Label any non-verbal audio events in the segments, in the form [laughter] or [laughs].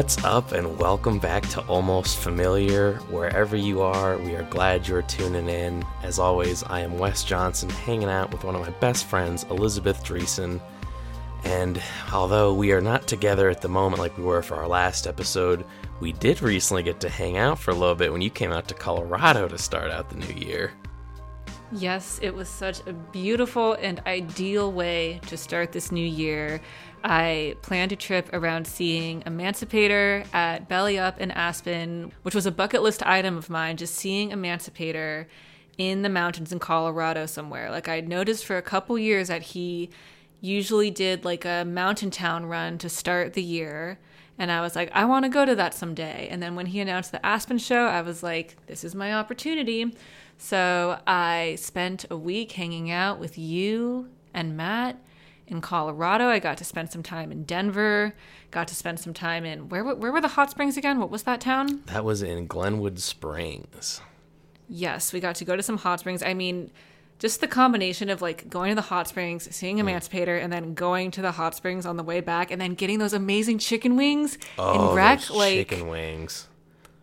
What's up, and welcome back to Almost Familiar. Wherever you are, we are glad you're tuning in. As always, I am Wes Johnson, hanging out with one of my best friends, Elizabeth Dreesen. And although we are not together at the moment like we were for our last episode, we did recently get to hang out for a little bit when you came out to Colorado to start out the new year. Yes, it was such a beautiful and ideal way to start this new year. I planned a trip around seeing Emancipator at Belly Up in Aspen, which was a bucket list item of mine, just seeing Emancipator in the mountains in Colorado somewhere. Like I'd noticed for a couple years that he usually did like a mountain town run to start the year. And I was like, I want to go to that someday. And then when he announced the Aspen show, I was like, this is my opportunity. So I spent a week hanging out with you and Matt in Colorado. I got to spend some time in Denver. Got to spend some time in where where were the hot springs again? What was that town? That was in Glenwood Springs. Yes, we got to go to some hot springs. I mean, just the combination of like going to the hot springs, seeing Mm. Emancipator, and then going to the hot springs on the way back, and then getting those amazing chicken wings Oh, in Wreck. those Like chicken wings.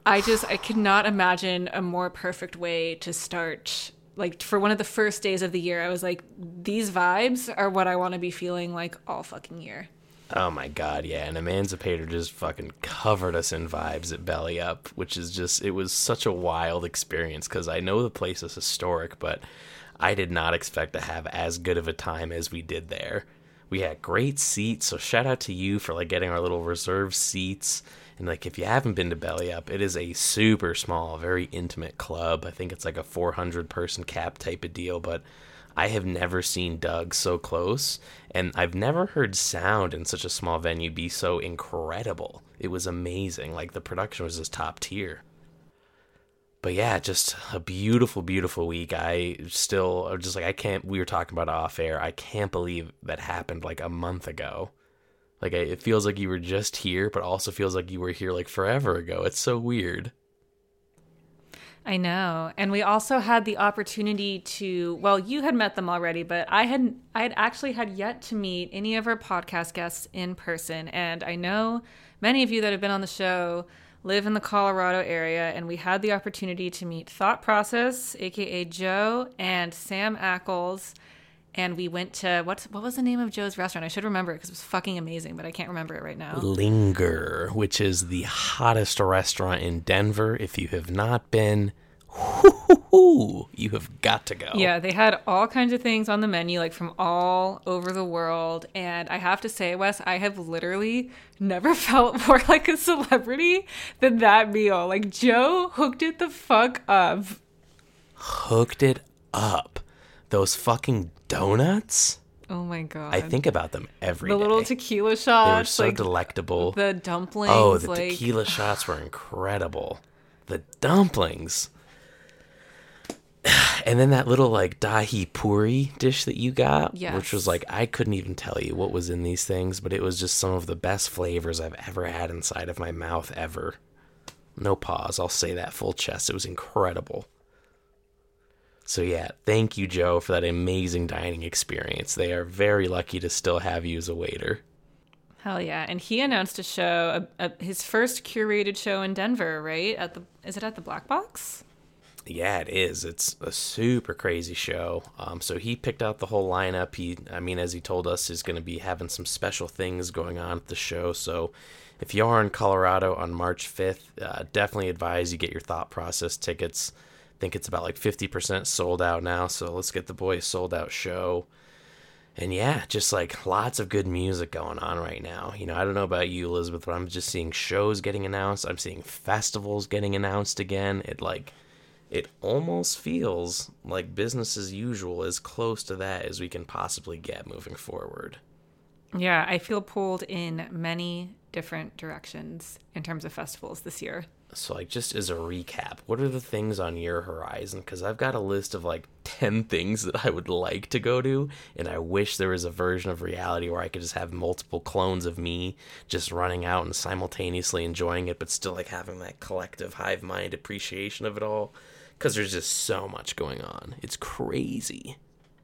I just I could not imagine a more perfect way to start like for one of the first days of the year. I was like these vibes are what I want to be feeling like all fucking year. Oh my god, yeah, and Emancipator just fucking covered us in vibes at Belly Up, which is just it was such a wild experience because I know the place is historic, but I did not expect to have as good of a time as we did there. We had great seats, so shout out to you for like getting our little reserved seats. And like if you haven't been to Belly Up, it is a super small, very intimate club. I think it's like a 400 person cap type of deal, but I have never seen Doug so close, and I've never heard sound in such a small venue be so incredible. It was amazing. Like the production was just top tier. But yeah, just a beautiful, beautiful week. I still just like I can't. We were talking about off air. I can't believe that happened like a month ago. Like I, it feels like you were just here, but also feels like you were here like forever ago. It's so weird. I know. And we also had the opportunity to well, you had met them already, but I had I had actually had yet to meet any of our podcast guests in person. And I know many of you that have been on the show live in the Colorado area and we had the opportunity to meet Thought Process, aka Joe, and Sam Ackles. And we went to what's what was the name of Joe's restaurant? I should remember it because it was fucking amazing, but I can't remember it right now. Linger, which is the hottest restaurant in Denver. If you have not been, whoo, you have got to go. Yeah, they had all kinds of things on the menu, like from all over the world. And I have to say, Wes, I have literally never [laughs] felt more like a celebrity than that meal. Like, Joe hooked it the fuck up. Hooked it up. Those fucking donuts. Oh my God. I think about them every day. the little tequila shots. they were so like delectable. the dumplings. oh, the like, tequila [sighs] shots were incredible. The dumplings. [sighs] And then that little like dahi puri dish that you got, which was like I couldn't even tell you what was in these things, but it was just some of the best flavors I've ever had inside of my mouth ever. No pause, I'll say that full chest. It was incredible. So yeah, thank you, Joe, for that amazing dining experience. They are very lucky to still have you as a waiter. Hell yeah! And he announced a show, a, a, his first curated show in Denver, right? At the is it at the Black Box? Yeah, it is. It's a super crazy show. Um, so he picked out the whole lineup. He, I mean, as he told us, is going to be having some special things going on at the show. So if you are in Colorado on March 5th, uh, definitely advise you get your thought process tickets. Think it's about like 50% sold out now. So let's get the boy sold out show. And yeah, just like lots of good music going on right now. You know, I don't know about you, Elizabeth, but I'm just seeing shows getting announced. I'm seeing festivals getting announced again. It like, it almost feels like business as usual, as close to that as we can possibly get moving forward. Yeah, I feel pulled in many different directions in terms of festivals this year. So, like, just as a recap, what are the things on your horizon? Because I've got a list of like [laughs] 10 things that I would like to go to, and I wish there was a version of reality where I could just have multiple clones of me just running out and simultaneously enjoying it, but still like having that collective hive mind appreciation of it all. Because there's just so much going on. It's crazy.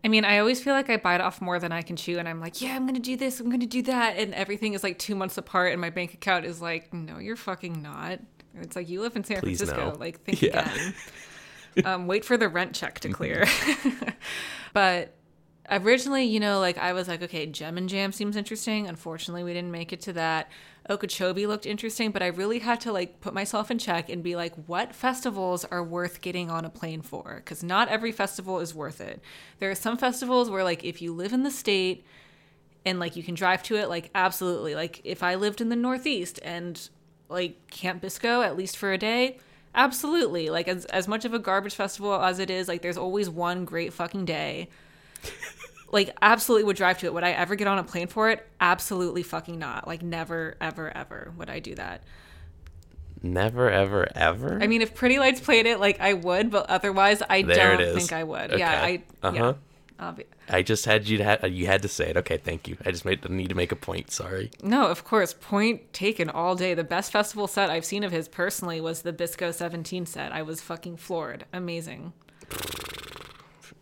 I mean, I always feel like I bite off more than I can chew, and I'm like, yeah, I'm gonna do this, I'm gonna do that, and everything is like two months apart, and my bank account is like, no, you're fucking not. It's like you live in San Please Francisco, no. like think Yeah. again. [laughs] um, wait for the rent check to clear. [laughs] but originally, you know, like I was like, okay, Gem and Jam seems interesting. Unfortunately, we didn't make it to that. Okeechobee looked interesting, but I really had to like put myself in check and be like, what festivals are worth getting on a plane for? Because not every festival is worth it. There are some festivals where, like, if you live in the state and like you can drive to it, like, absolutely. Like, if I lived in the Northeast and like Camp Bisco, at least for a day, absolutely. Like, as, as much of a garbage festival as it is, like, there's always one great fucking day [laughs] like absolutely would drive to it. Would I ever get on a plane for it? Absolutely fucking not. Like never, ever, ever would I do that. Never, ever, ever. I mean, if Pretty Lights played it, like I would, but otherwise, I There don't think I would. Okay. Yeah, I. Uh-huh. Yeah. Obvi- I just had you to ha- you had to say it. Okay, thank you. I just made need to make a point. Sorry. No, of course. Point taken all day. The best festival set I've seen of his personally was the Bisco 17 set. I was fucking floored. Amazing.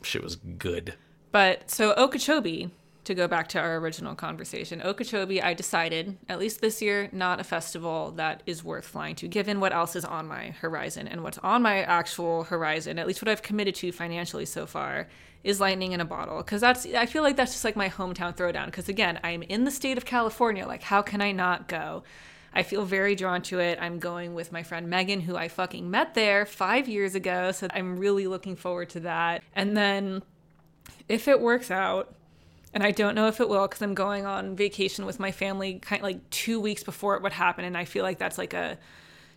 Shit was good. But so Okeechobee, to go back to our original conversation, Okeechobee, I decided, at least this year, not a festival that is worth flying to, given what else is on my horizon. And what's on my actual horizon, at least what I've committed to financially so far, is lightning in a bottle. Because that's, I feel like that's just like my hometown throwdown. Because again, I'm in the state of California. Like, how can I not go? I feel very drawn to it. I'm going with my friend Megan, who I fucking met there five years ago. So I'm really looking forward to that. And then if it works out, and I don't know if it will because I'm going on vacation with my family kind of like two weeks before it would happen, and I feel like that's like a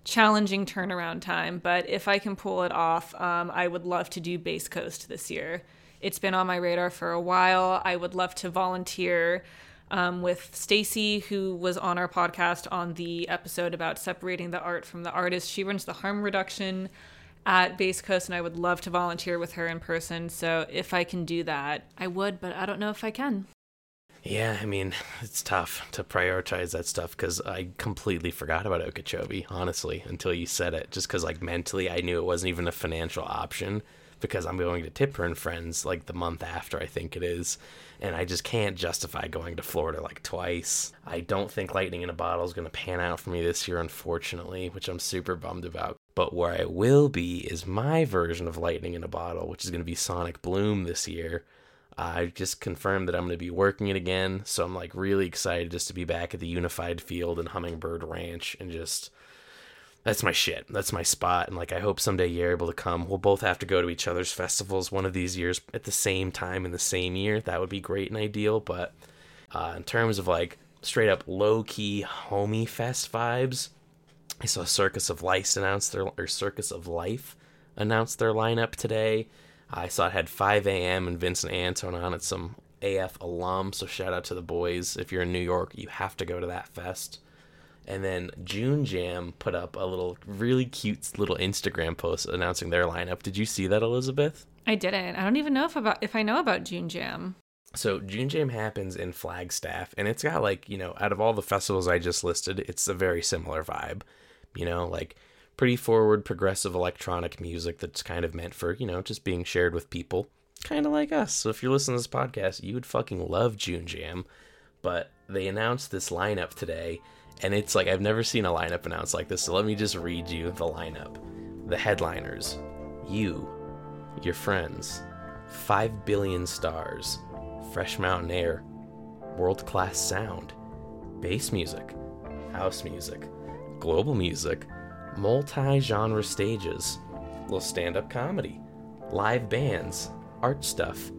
challenging turnaround time. But if I can pull it off, um, I would love to do Bass Coast this year. It's been on my radar for a while. I would love to volunteer um, with Stacy, who was on our podcast on the episode about separating the art from the artist. She runs the harm reduction at Bass Coast, and I would love to volunteer with her in person. So if I can do that, I would, but I don't know if I can. Yeah, I mean, it's tough to prioritize that stuff because I completely forgot about Okeechobee, honestly, until you said it. Just because, like, mentally, I knew it wasn't even a financial option because I'm going to Tipper and Friends, like, the month after, I think it is. And I just can't justify going to Florida, like, twice. I don't think Lightning in a Bottle is going to pan out for me this year, unfortunately, which I'm super bummed about. But where I will be is my version of Lightning in a Bottle, which is going to be Sonic Bloom this year. I just confirmed that I'm going to be working it again, so I'm like really excited just to be back at the Unified Field and Hummingbird Ranch and just that's my shit. That's my spot and like I hope someday you're able to come. We'll both have to go to each other's festivals one of these years at the same time in the same year. That would be great and ideal, but uh, in terms of like straight up low key homie fest vibes, I saw Circus of Life announce their or Circus of Life announced their lineup today. I saw it had 5 a.m. and Vincent Anton on it, some AF alum. So shout out to the boys. If you're in New York, you have to go to that fest. And then June Jam put up a little really cute little Instagram post announcing their lineup. Did you see that, Elizabeth? I didn't. I don't even know if about if I know about June Jam. So June Jam happens in Flagstaff, and it's got like you know, out of all the festivals I just listed, it's a very similar vibe. You know, like pretty forward, progressive electronic music that's kind of meant for you know just being shared with people, kind of like us. So if you're listening to this podcast, you would fucking love June Jam. But they announced this lineup today, and it's like I've never seen a lineup announced like this. So let me just read you the lineup. The headliners: you, your friends, five billion stars, fresh mountain air, world class sound, bass music, house music, global music, multi genre stages, little stand up comedy, live bands, art stuff.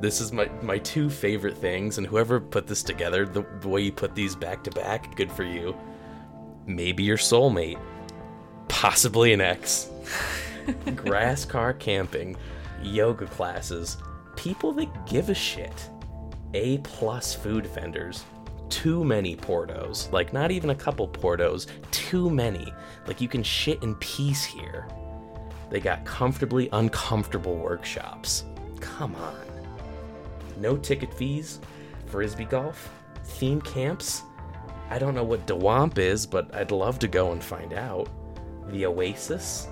This is my, my two favorite things, and whoever put this together, the, the way you put these back to back, good for you. Maybe your soulmate, possibly an ex, [laughs] grass car camping, yoga classes, people that give a shit, A plus food vendors, too many portos, like not even a couple portos, too many. Like you can shit in peace here. They got comfortably uncomfortable workshops. Come on. No ticket fees, frisbee golf, theme camps. I don't know what Dewamp is, but I'd love to go and find out. The Oasis,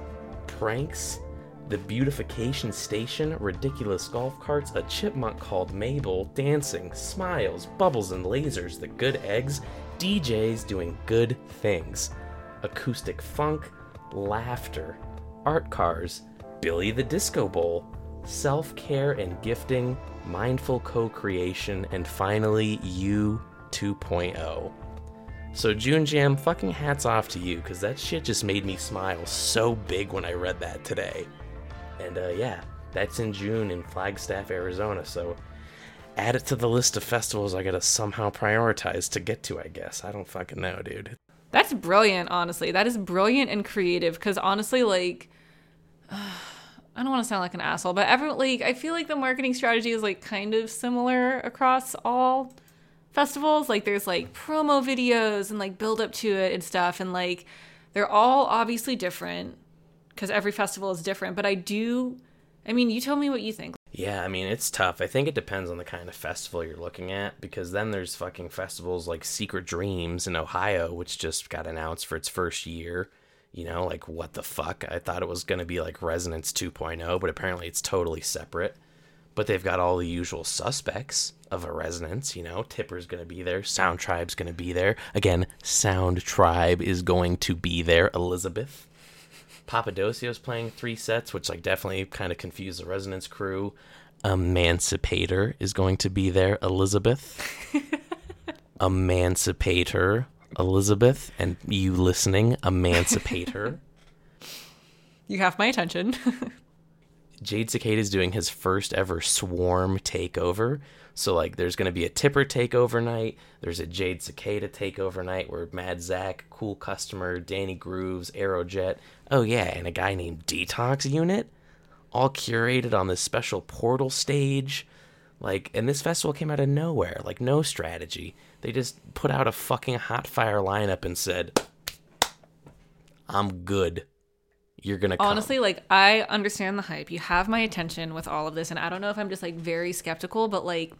pranks, the beautification station, ridiculous golf carts, a chipmunk called Mabel, dancing, smiles, bubbles and lasers, the good eggs, DJs doing good things, acoustic funk, laughter, art cars, Billy the Disco Bowl, self care and gifting, mindful co creation, and finally, you 2.0. So, June Jam, fucking hats off to you, because that shit just made me smile so big when I read that today. And uh, yeah, that's in June in Flagstaff, Arizona. So, add it to the list of festivals I gotta somehow prioritize to get to, I guess. I don't fucking know, dude. That's brilliant, honestly. That is brilliant and creative because honestly, like, [sighs] I don't want to sound like an asshole, but every like I feel like the marketing strategy is like kind of similar across all festivals. Like there's like promo videos and like build up to it and stuff, and like they're all obviously different because every festival is different. But I do, I mean, you tell me what you think. Yeah, I mean, it's tough. I think it depends on the kind of festival you're looking at because then there's fucking festivals like Secret Dreams in Ohio, which just got announced for its first year. You know, like what the fuck? I thought it was going to be like Resonance 2.0, but apparently it's totally separate. But they've got all the usual suspects of a resonance, you know. Tipper's going to be there, Sound Tribe's going to be there. Again, Sound Tribe is going to be there, Elizabeth. Papadosio's playing three sets, which like definitely kind of confused the Resonance crew. Emancipator is going to be there, Elizabeth. [laughs] Emancipator, Elizabeth, and you listening, Emancipator. [laughs] You have my attention. [laughs] Jade Cicada is doing his first ever swarm takeover. So like there's gonna be a Tipper takeover night, there's a Jade Cicada takeover night where Mad Zach, Cool Customer, Danny Grooves, Aerojet, oh yeah, and a guy named Detox Unit, all curated on this special portal stage. Like and this festival came out of nowhere, like no strategy. They just put out a fucking hot fire lineup and said, I'm good you're gonna come. honestly like i understand the hype. You have my attention with all of this and i don't know if i'm just like very skeptical but like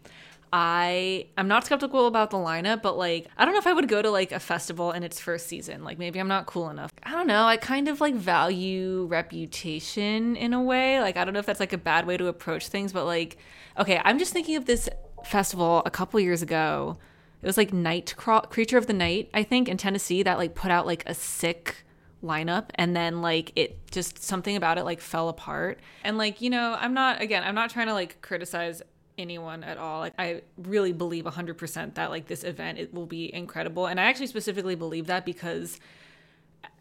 i i'm not skeptical about the lineup but like i don't know if i would go to like a festival in its first season. Like maybe i'm not cool enough. I don't know. I kind of like value reputation in a way. Like i don't know if that's like a bad way to approach things but like okay i'm just thinking of this festival a couple years ago. It was like night creature of the night i think in tennessee that like put out like a sick lineup and then like it just something about it like fell apart. And like you know i'm not again i'm not trying to like criticize anyone at all. Like i really believe 100% that like this event it will be incredible. And i actually specifically believe that because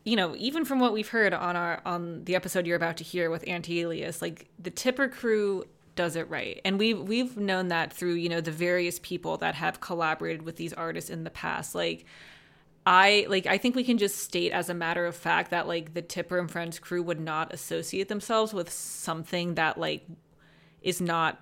you know even from what we've heard on our on the episode you're about to hear with anti-alias like the tipper crew does it right. And we've we've known that through you know the various people that have collaborated with these artists in the past. Like I like I think we can just state as a matter of fact that like the Tipper and Friends crew would not associate themselves with something that like is not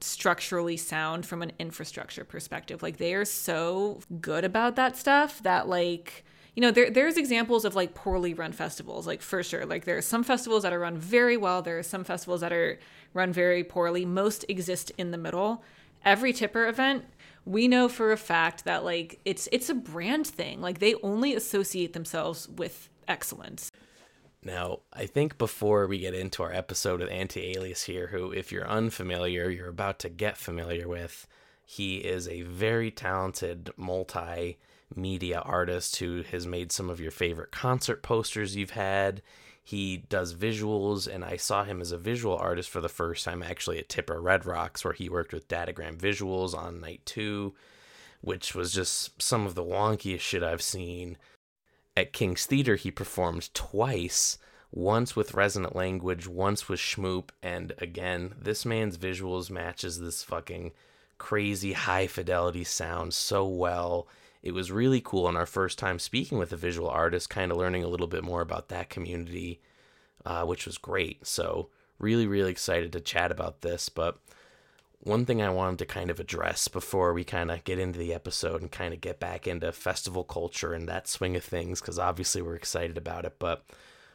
structurally sound from an infrastructure perspective. Like they are so good about that stuff that like you know there there's examples of like poorly run festivals like for sure. Like there are some festivals that are run very well. There are some festivals that are run very poorly. Most exist in the middle. Every tipper event we know for a fact that like it's it's a brand thing. Like they only associate themselves with excellence. Now, I think before we get into our episode with Anti Alias here, who, if you're unfamiliar, you're about to get familiar with, he is a very talented multimedia artist who has made some of your favorite concert posters you've had. He does visuals, and I saw him as a visual artist for the first time actually at Tipper Red Rocks, where he worked with Datagram Visuals on night two, which was just some of the wonkiest shit I've seen. At King's Theater, he performed twice once with resonant language, once with Schmoop, and again, this man's visuals matches this fucking crazy high fidelity sound so well. It was really cool on our first time speaking with a visual artist, kind of learning a little bit more about that community, uh, which was great. So, really, really excited to chat about this. But one thing I wanted to kind of address before we kind of get into the episode and kind of get back into festival culture and that swing of things, because obviously we're excited about it. But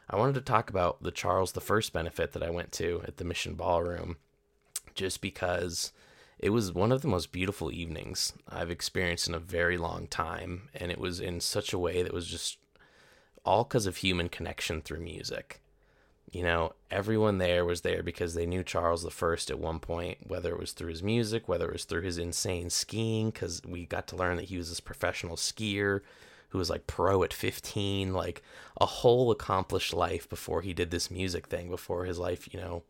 I wanted to talk about the Charles I benefit that I went to at the Mission Ballroom, just because it was one of the most beautiful evenings I've experienced in a very long time. And it was in such a way that was just all because of human connection through music. you know, everyone there was there because they knew Charles First at one point, whether it was through his music, whether it was through his insane skiing, because we got to learn that he was this professional skier who was like pro at 15, like a whole accomplished life before he did this music thing, before his life, you know,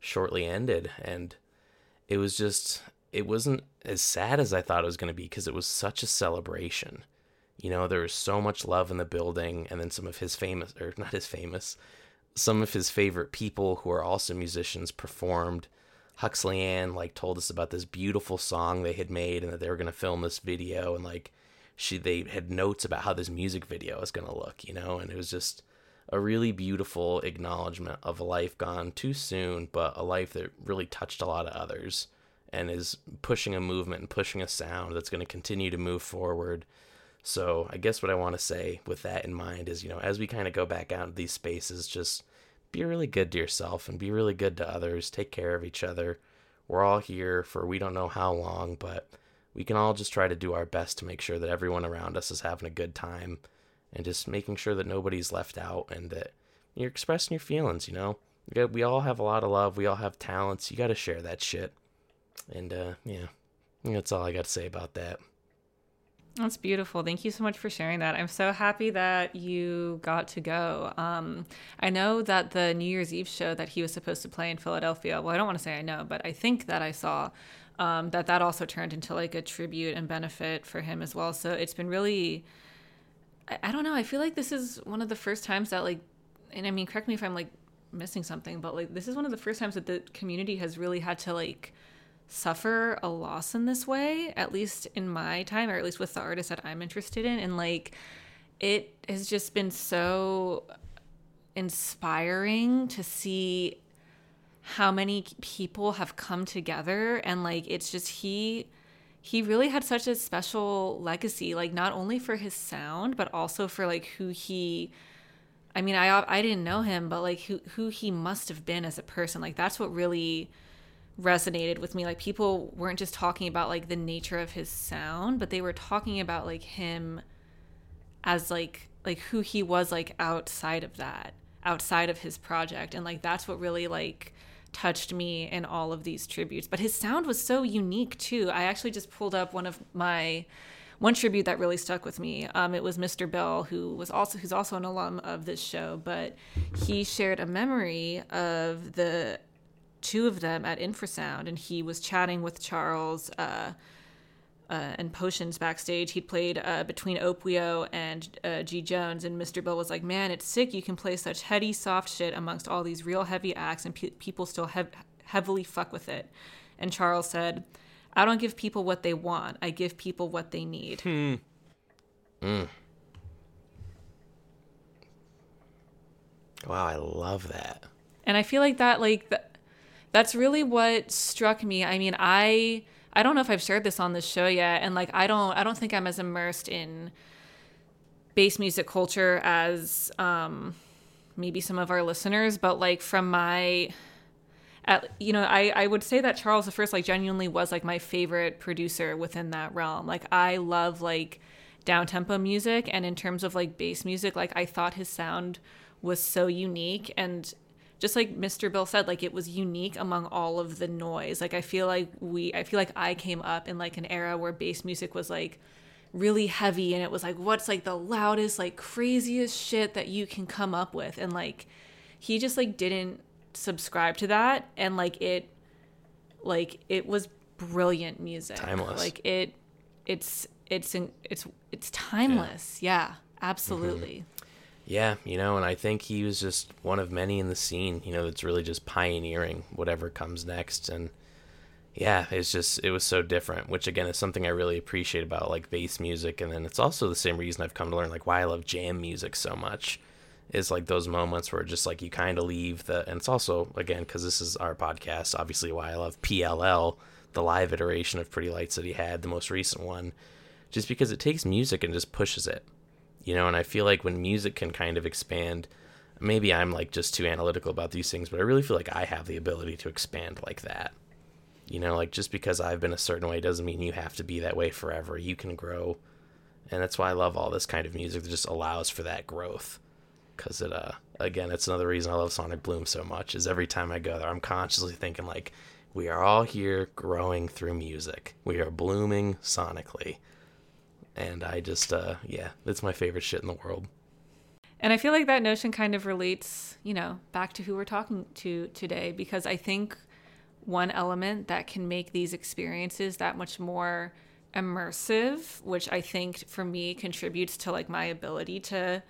shortly ended. And it was just, it wasn't as sad as I thought it was going to be because it was such a celebration. You know, there was so much love in the building, and then some of his famous, or not his famous, some of his favorite people who are also musicians performed. Huxley Anne like told us about this beautiful song they had made and that they were going to film this video and like she they had notes about how this music video is going to look, you know, and it was just a really beautiful acknowledgement of a life gone too soon, but a life that really touched a lot of others and is pushing a movement and pushing a sound that's going to continue to move forward. So, I guess what I want to say with that in mind is, you know, as we kind of go back out into these spaces, just be really good to yourself and be really good to others. Take care of each other. We're all here for we don't know how long, but we can all just try to do our best to make sure that everyone around us is having a good time and just making sure that nobody's left out and that you're expressing your feelings, you know? We all have a lot of love. We all have talents. You got to share that shit. And, uh, yeah, that's all I got to say about that. That's beautiful. Thank you so much for sharing that. I'm so happy that you got to go. Um, I know that the New Year's Eve show that he was supposed to play in Philadelphia, well, I don't want to say I know, but I think that I saw um, that that also turned into like a tribute and benefit for him as well. So it's been really, I, I don't know. I feel like this is one of the first times that like, and I mean, correct me if I'm like missing something, but like this is one of the first times that the community has really had to like suffer a loss in this way, at least in my time, or at least with the artists that I'm interested in. And like, it has just been so inspiring to see how many people have come together and like it's just he he really had such a special legacy like not only for his sound but also for like who he I mean I I didn't know him but like who who he must have been as a person. Like that's what really resonated with me. Like people weren't just talking about like the nature of his sound but they were talking about like him as like like who he was like outside of that outside of his project. And like that's what really like touched me in all of these tributes. But his sound was so unique too. I actually just pulled up one of my one tribute that really stuck with me. Um, it was Mr. Bill, who was also who's also an alum of this show, but he shared a memory of the two of them at Infrasound, and he was chatting with Charles. Uh, uh, and potions backstage. He'd played uh, between Opiuo and uh, G Jones, and Mr. Bill was like, "Man, it's sick. You can play such heady, soft shit amongst all these real heavy acts, and pe- people still hev- heavily fuck with it." And Charles said, "I don't give people what they want. I give people what they need." Hmm. Mm. Wow, I love that. And I feel like that, like, th- that's really what struck me. I mean, I I don't know if I've shared this on this show yet, and like I don't I don't think I'm as immersed in bass music culture as um, maybe some of our listeners, but like from my at, you know, I, I would say that Charles the First like genuinely was like my favorite producer within that realm. Like I love like down tempo music, and in terms of like bass music, like I thought his sound was so unique and just like Mr. Bill said, like it was unique among all of the noise. Like I feel like we, I feel like I came up in like an era where bass music was like really heavy and it was like, what's like the loudest, like craziest shit that you can come up with. And like he just like didn't subscribe to that. And like it, like it was brilliant music. Timeless. Like it, it's, it's, it's, it's timeless. Yeah, yeah absolutely. Mm-hmm. Yeah, you know, and I think he was just one of many in the scene, you know, that's really just pioneering whatever comes next. And yeah, it's just, it was so different, which again is something I really appreciate about like bass music. And then it's also the same reason I've come to learn like why I love jam music so much is like those moments where just like you kind of leave the, and it's also, again, because this is our podcast, obviously why I love PLL, the live iteration of Pretty Lights that he had, the most recent one, just because it takes music and just pushes it you know and i feel like when music can kind of expand maybe i'm like just too analytical about these things but i really feel like i have the ability to expand like that you know like just because i've been a certain way doesn't mean you have to be that way forever you can grow and that's why i love all this kind of music that just allows for that growth because it uh again it's another reason I love Sonic Bloom so much is every time I go there I'm consciously thinking like we are all here growing through music. We are blooming sonically. And I just uh yeah, it's my favorite shit in the world. And I feel like that notion kind of relates, you know, back to who we're talking to today because I think one element that can make these experiences that much more immersive, which I think for me contributes to like my ability to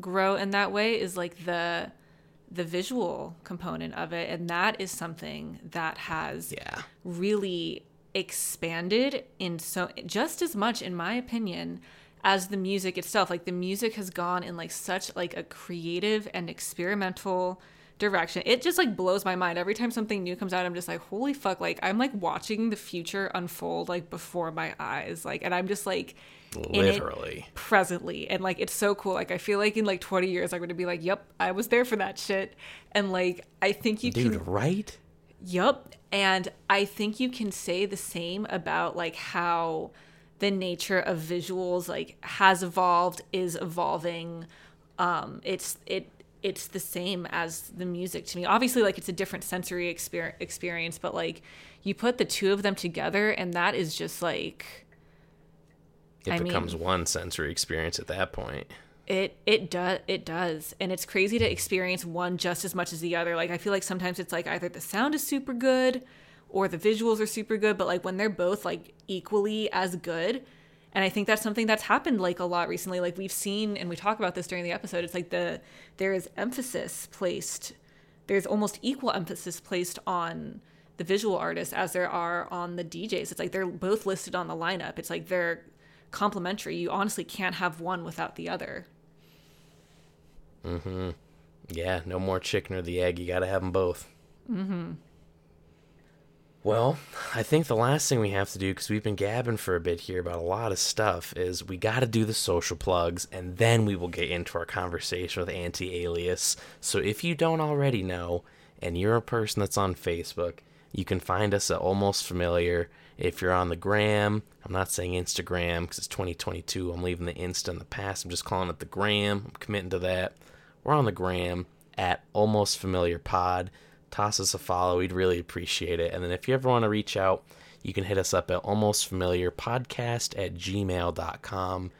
grow in that way is like the the visual component of it and that is something that has yeah. really expanded in so just as much in my opinion as the music itself. Like the music has gone in like such like a creative and experimental direction. It just like blows my mind. Every time something new comes out i'm just like holy fuck. Like i'm like watching the future unfold like before my eyes. Like and i'm just like literally. presently. And like it's so cool. Like i feel like in like 20 years i'm gonna be like yep i was there for that shit. And like i think you dude can right Yup. And I think you can say the same about like how the nature of visuals like has evolved, is evolving. Um it's it it's the same as the music to me. Obviously like it's a different sensory exper- experience, but like you put the two of them together and that is just like it I becomes mean- one sensory experience at that point. It it does it does, and it's crazy to experience one just as much as the other. Like I feel like sometimes it's like either the sound is super good, or the visuals are super good, but like when they're both like equally as good, and I think that's something that's happened like a lot recently. Like we've seen, and we talk about this during the episode. It's like the there is emphasis placed, there's almost equal emphasis placed on the visual artists as there are on the DJs. It's like they're both listed on the lineup. It's like they're complementary. You honestly can't have one without the other. Yeah, no more chicken or the egg. You got to have them both. Mm-hmm. Well, I think the last thing we have to do, because we've been gabbing for a bit here about a lot of stuff, is we got to do the social plugs, and then we will get into our conversation with Anti Alias. So if you don't already know, and you're a person that's on Facebook, you can find us at Almost Familiar. If you're on the gram, I'm not saying Instagram because it's 2022. I'm leaving the Insta in the past. I'm just calling it the gram. I'm committing to that. We're on the gram at Almost Familiar Pod. Toss us a follow. We'd really appreciate it. And then if you ever want to reach out, you can hit us up at Almost Familiar Podcast at gmail.com.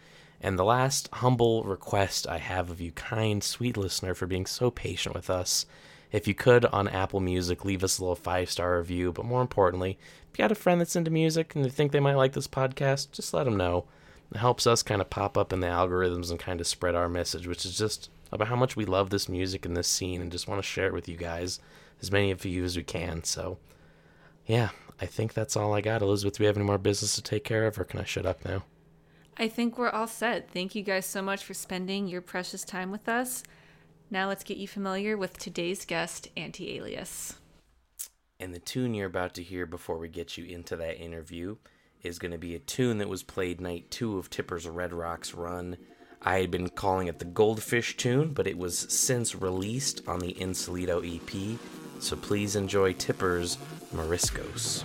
And the last humble request I have of you, kind, sweet listener, for being so patient with us. If you could on Apple Music, leave us a little five star review. But more importantly, if you got a friend that's into music and you think they might like this podcast, just let them know. It helps us kind of pop up in the algorithms and kind of spread our message, which is just about how much we love this music and this scene and just want to share it with you guys, as many of you as we can. So, yeah, I think that's all I got. Elizabeth, do we have any more business to take care of, or can I shut up now? I think we're all set. Thank you guys so much for spending your precious time with us. Now let's get you familiar with today's guest, Anti Alias. And the tune you're about to hear before we get you into that interview is going to be a tune that was played night two of Tipper's Red Rocks run. I had been calling it the Goldfish tune, but it was since released on the Insolito EP. So please enjoy Tipper's Moriscos.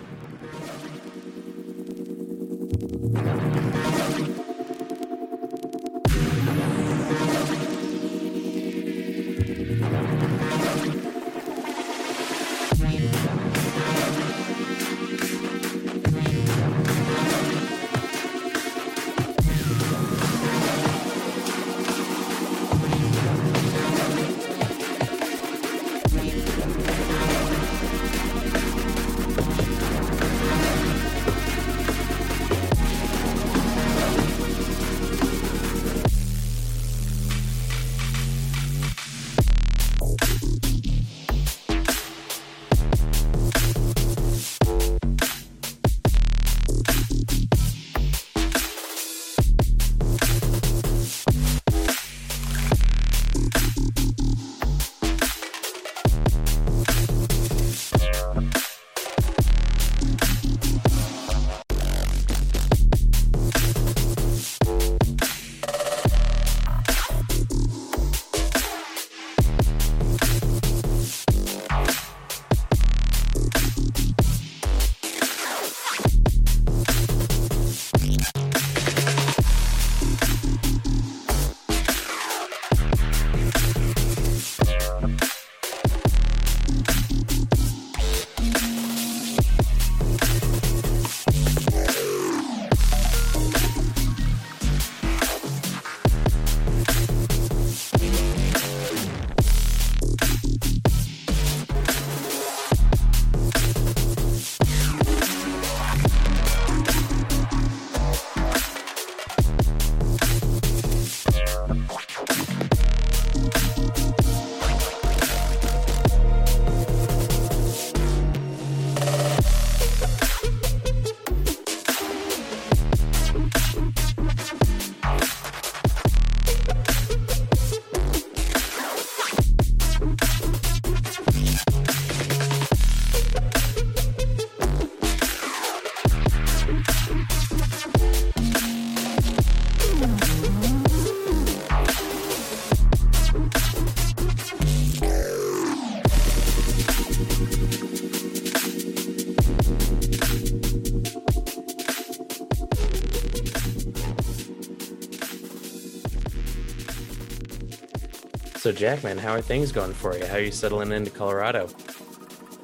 So, Jackman, how are things going for you? How are you settling into Colorado?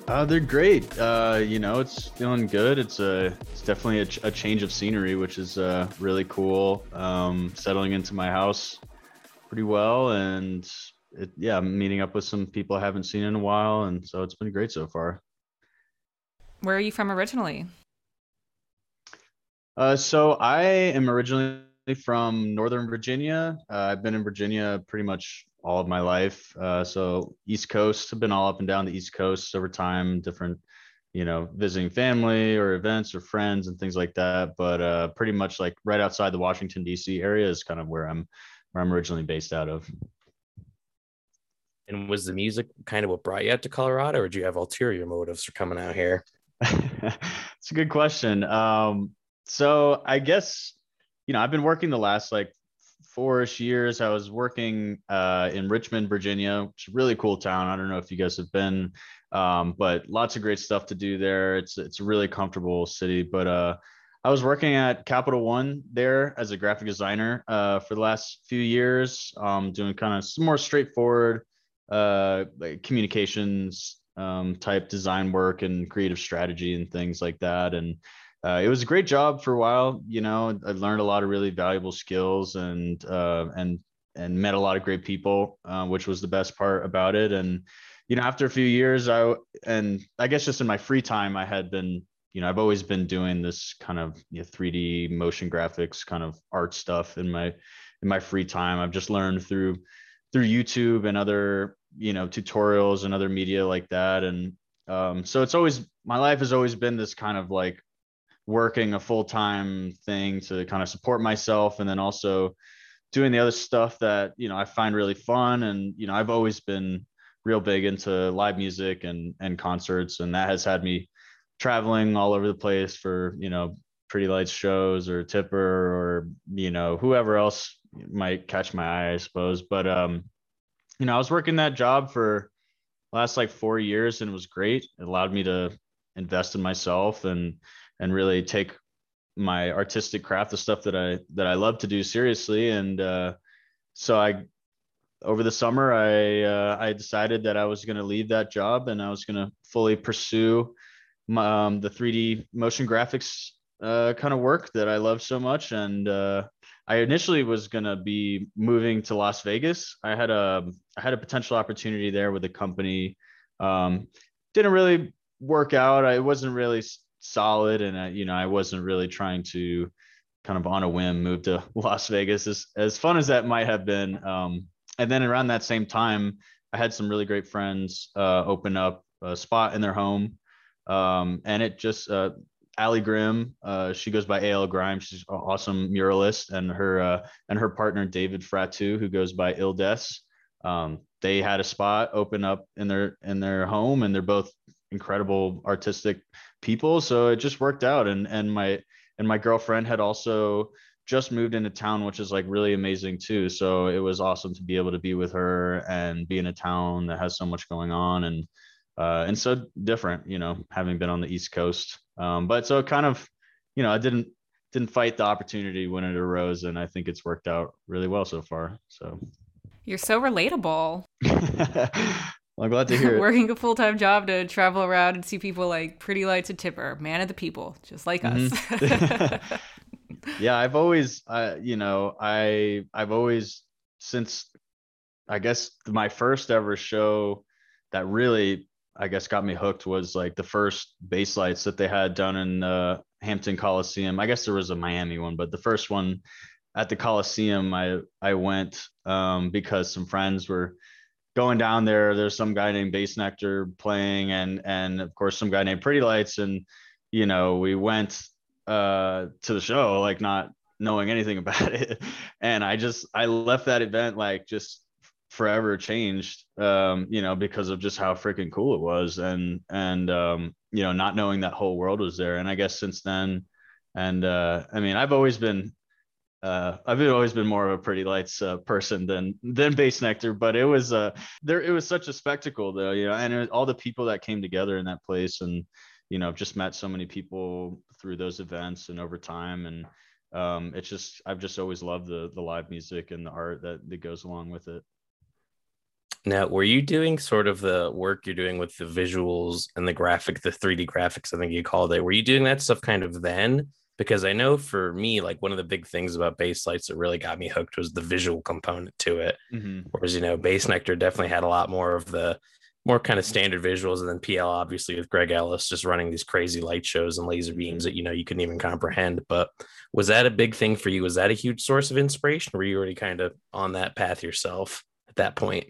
Uh, they're great. Uh, you know, it's feeling good. It's a, it's definitely a, ch- a change of scenery, which is uh, really cool. Um, settling into my house pretty well, and it, yeah, I'm meeting up with some people I haven't seen in a while, and so it's been great so far. Where are you from originally? Uh, so I am originally from Northern Virginia. Uh, I've been in Virginia pretty much all of my life. Uh, so East Coast, I've been all up and down the East Coast over time, different, you know, visiting family or events or friends and things like that. But uh, pretty much like right outside the Washington D.C. area is kind of where I'm where I'm originally based out of. And was the music kind of what brought you out to Colorado, or do you have ulterior motives for coming out here? [laughs] it's a good question. Um, so I guess you know I've been working the last like four-ish years. I was working uh, in Richmond, Virginia, which is a really cool town. I don't know if you guys have been, um, but lots of great stuff to do there. It's it's a really comfortable city. But uh, I was working at Capital One there as a graphic designer uh, for the last few years, um, doing kind of some more straightforward uh, like communications um, type design work and creative strategy and things like that. And uh, it was a great job for a while. You know, I learned a lot of really valuable skills and uh, and and met a lot of great people, uh, which was the best part about it. And you know, after a few years, I and I guess just in my free time, I had been you know I've always been doing this kind of you know, 3D motion graphics kind of art stuff in my in my free time. I've just learned through through YouTube and other you know tutorials and other media like that and um, so it's always my life has always been this kind of like working a full-time thing to kind of support myself and then also doing the other stuff that you know I find really fun. And you know I've always been real big into live music and and concerts and that has had me traveling all over the place for you know pretty lights shows or tipper or you know whoever else might catch my eye I suppose. But um you know I was working that job for last like 4 years and it was great. It allowed me to invest in myself and and really take my artistic craft, the stuff that I that I love to do seriously. And uh, so I over the summer I uh, I decided that I was going to leave that job and I was going to fully pursue my, um, the 3D motion graphics uh, kind of work that I love so much. And uh, I initially was to be moving to Las Vegas. I had a I had a potential opportunity there with a company. Um, didn't really work out. I wasn't really solid and I, you know i wasn't really trying to kind of on a whim move to [laughs] las vegas as, as fun as that might have been um, and then around that same time i had some really great friends uh, open up a spot in their home um, and it just uh, Ali Grimm, uh, she goes by AL Grime. She's an awesome muralist, and her uh, and her partner David Fratu, who goes by Ildes. Um, they had a spot open up in their in their home, and they're both incredible artistic people so it just worked out. And and my and my girlfriend had also just moved into town which is like really amazing too. So it was awesome to be able to be with her and be in a town that has so much going on and uh, and so different you know having been on the east coast. Um, but so kind of you know i didn't didn't fight the opportunity when it arose and i think it's worked out really well so far so. You're so relatable [laughs] Well, I'm glad to hear [laughs] it. Working a full time job to travel around and see people like Pretty Lights and Tipper, man of the people, just like mm-hmm. us. [laughs] [laughs] yeah, I've always, uh, you know, I I've always since I guess my first ever show that really I guess got me hooked was like the first Basslights that they had done in uh, Hampton Coliseum. I guess there was a Miami one, but the first one at the Coliseum, I I went um, because some friends were going down there, there's some guy named Bassnectar playing, and and of course some guy named Pretty Lights, and you know we went uh, to the show like not knowing anything [laughs] about it, and I just I left that event like just forever changed, um, you know, because of just how freaking cool it was, and and um, you know not knowing that whole world was there, and I guess since then, and uh, I mean I've always been uh, I've always been more of a pretty lights uh, person than than Bassnectar, but it was uh there it was such a spectacle though, you know, and it, all the people that came together in that place, and you know, I've just met so many people through those events and over time, and um, it's just I've just always loved the the live music and the art that that goes along with it. Now, were you doing sort of the work you're doing with the visuals and the graphic, the 3D graphics, I think you called it? Were you doing that stuff kind of then? Because I know for me, like one of the big things about Basslights that really got me hooked was the visual component to it. Mm-hmm. Whereas, you know, Bassnectar definitely had a lot more of the more kind of standard visuals. And then PL, obviously, with Greg Ellis just running these crazy light shows and laser beams that, you know, you couldn't even comprehend. But was that a big thing for you? Was that a huge source of inspiration? Were you already kind of on that path yourself at that point?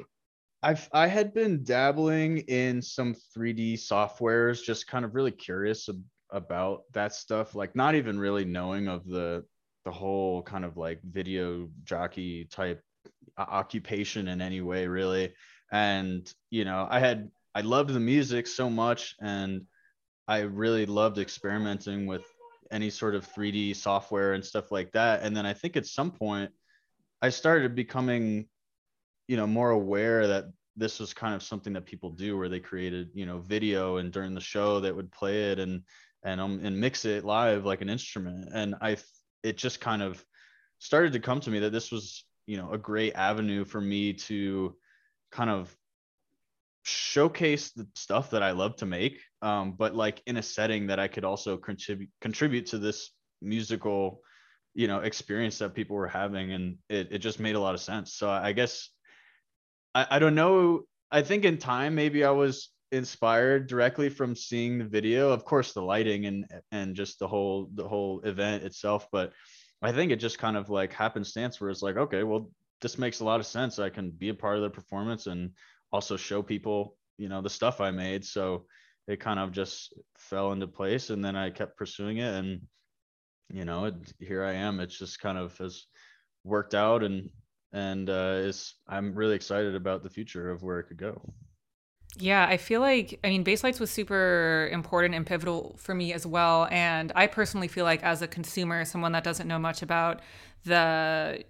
I've I had been dabbling in some 3D softwares, just kind of really curious about that stuff, like not even really knowing of the the whole kind of like video jockey type occupation in any way, really. And you know, I had I loved the music so much, and I really loved experimenting with any sort of 3D software and stuff like that. And then I think at some point I started becoming you know more aware that this was kind of something that people do where they created you know video and during the show that would play it and and um and mix it live like an instrument and i it just kind of started to come to me that this was you know a great avenue for me to kind of showcase the stuff that I love to make, um, but like in a setting that I could also contribute contribute to this musical, you know, experience that people were having, and it it just made a lot of sense. So I guess I, I don't know. I think in time maybe I was inspired directly from seeing the video. Of course, the lighting and and just the whole the whole event itself, but I think it just kind of like happenstance where it's like, okay, well, this makes a lot of sense. I can be a part of the performance and also show people, you know, the stuff I made. So it kind of just fell into place, and then I kept pursuing it, and you know, it, here I am. It's just kind of has worked out and and uh, is I'm really excited about the future of where it could go. Yeah, I feel like I mean Basslights was super important and pivotal for me as well. And I personally feel like as a consumer, someone that doesn't know much about the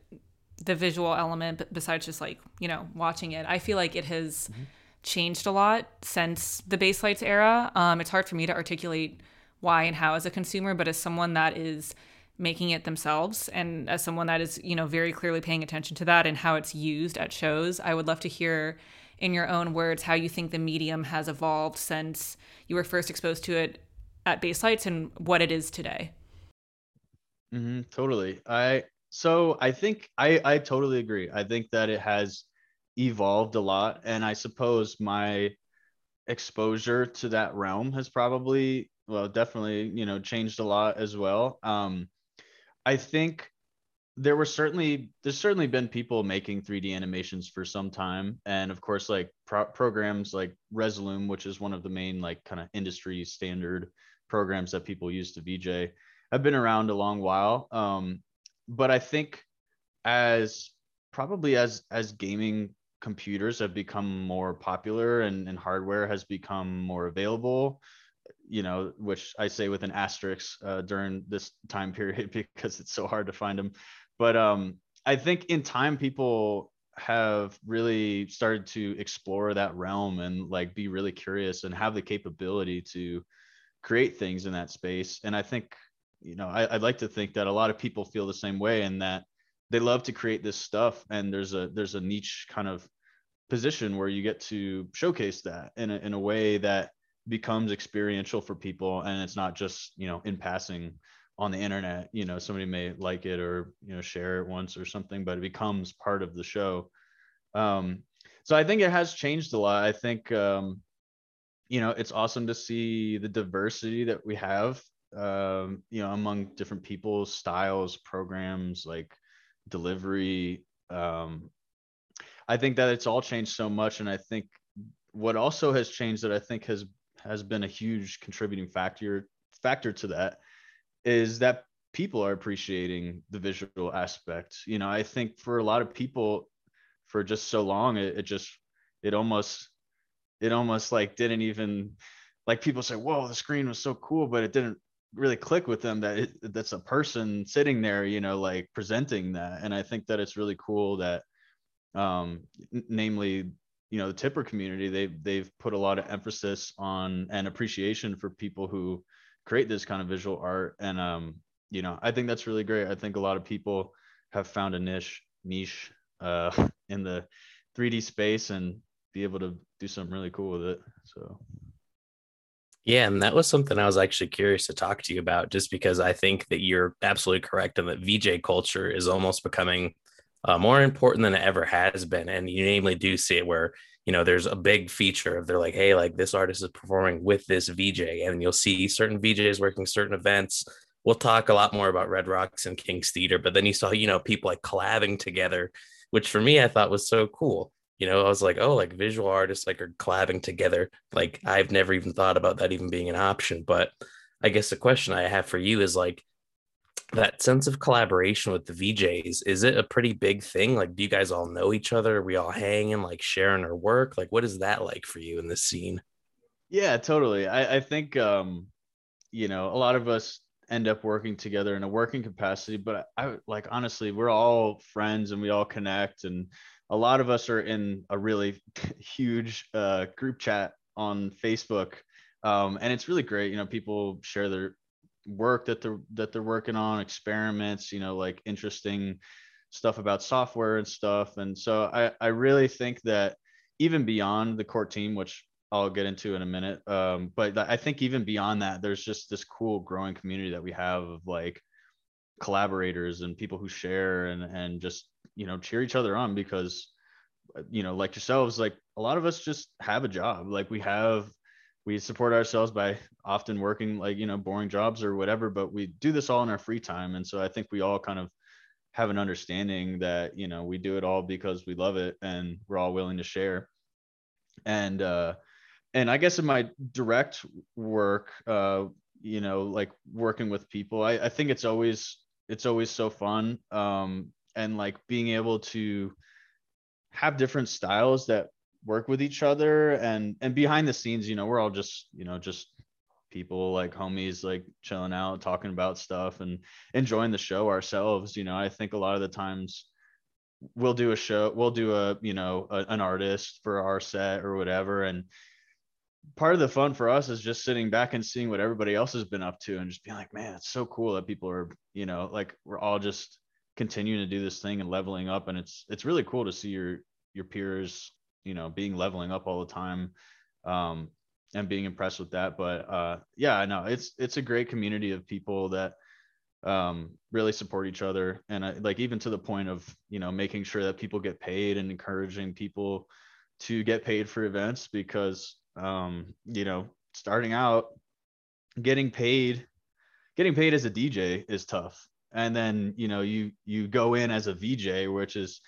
the visual element besides just like, you know, watching it, I feel like it has mm-hmm. changed a lot since the Basslights era. Um, it's hard for me to articulate why and how as a consumer, but as someone that is making it themselves and as someone that is you know very clearly paying attention to that and how it's used at shows i would love to hear in your own words how you think the medium has evolved since you were first exposed to it at Basslights and what it is today? Mm-hmm, totally. I so i think i i totally agree. I think that it has evolved a lot and i suppose my exposure to that realm has probably well definitely you know changed a lot as well. Um I think there were certainly there's certainly been people making 3D animations for some time, and of course, like pro- programs like Resolume, which is one of the main like kind of industry standard programs that people use to VJ, have been around a long while. Um, but I think as probably as as gaming computers have become more popular and, and hardware has become more available you know, which I say with an asterisk uh, during this time period [laughs] because it's so hard to find them. But um, I think in time, people have really started to explore that realm and like be really curious and have the capability to create things in that space. And I think, you know, I, would like to think that a lot of people feel the same way and that they love to create this stuff. And there's a there's a niche kind of position where you get to showcase that in a, in a way that becomes experiential for people and it's not just you know in passing on the internet you know somebody may like it or you know share it once or something but it becomes part of the show. Um so i think it has changed a lot. I think um you know it's awesome to see the diversity that we have um you know among different people's styles programs like delivery. Um i think that it's all changed so much and i think what also has changed that i think has has been a huge contributing factor factor to that is that people are appreciating the visual aspect. You know, I think for a lot of people for just so long it, it just it almost it almost like didn't even like people say, "Whoa, the screen was so cool," but it didn't really click with them that it, that's a person sitting there, you know, like presenting that. And I think that it's really cool that, um, n- namely you know the tipper community they've they've put a lot of emphasis on and appreciation for people who create this kind of visual art and um you know i think that's really great i think a lot of people have found a niche niche uh [laughs] in the 3d space and be able to do something really cool with it. So yeah, and that was something I was actually curious to talk to you about, just because I think that you're absolutely correct and that VJ culture is almost becoming uh, more important than it ever has been. And you namely do see it where you know there's a big feature of they're like, hey, like this artist is performing with this VJ, and you'll see certain VJs working certain events. We'll talk a lot more about Red Rocks and King's Theater, but then you saw you know people like collabing together, which for me I thought was so cool you know, I was like, oh, like visual artists like are collabing together. Like I've never even thought about that even being an option. But I guess the question I have for you is like that sense of collaboration with the VJs, is it a pretty big thing? Like, do you guys all know each other? Are we all hanging, like sharing our work? Like, what is that like for you in this scene? Yeah, totally. I, I think um, you know, a lot of us end up working together in a working capacity, but I like honestly, we're all friends and we all connect and a lot of us are in a really [laughs] huge uh, group chat on Facebook, um, and it's really great. You know, people share their work that they're that they're working on, experiments. You know, like interesting stuff about software and stuff. And so I I really think that even beyond the core team, which I'll get into in a minute, um, but I think even beyond that, there's just this cool growing community that we have of like collaborators and people who share and and just you know cheer each other on because uh, you know like yourselves like a lot of us just have a job like we have we support ourselves by often working like you know boring jobs or whatever but we do this all in our free time. And so i think we all kind of have an understanding that you know we do it all because we love it and we're all willing to share. And uh and i guess in my direct work uh you know like working with people i, I think it's always it's always so fun um and like being able to have different styles that work with each other and and behind the scenes you know we're all just you know just people like homies like chilling out talking about stuff and enjoying the show ourselves. You know i think a lot of the times we'll do a show we'll do a you know a, an artist for our set or whatever. And part of the fun for us is just sitting back and seeing what everybody else has been up to and just being like man it's so cool that people are you know like we're all just continuing to do this thing and leveling up. And it's it's really cool to see your your peers you know being leveling up all the time um and being impressed with that. But uh yeah i know it's it's a great community of people that um really support each other. And I, like even to the point of you know making sure that people get paid and encouraging people to get paid for events because um you know starting out getting paid getting paid as a dj is tough. And then you know you you go in as a vj which is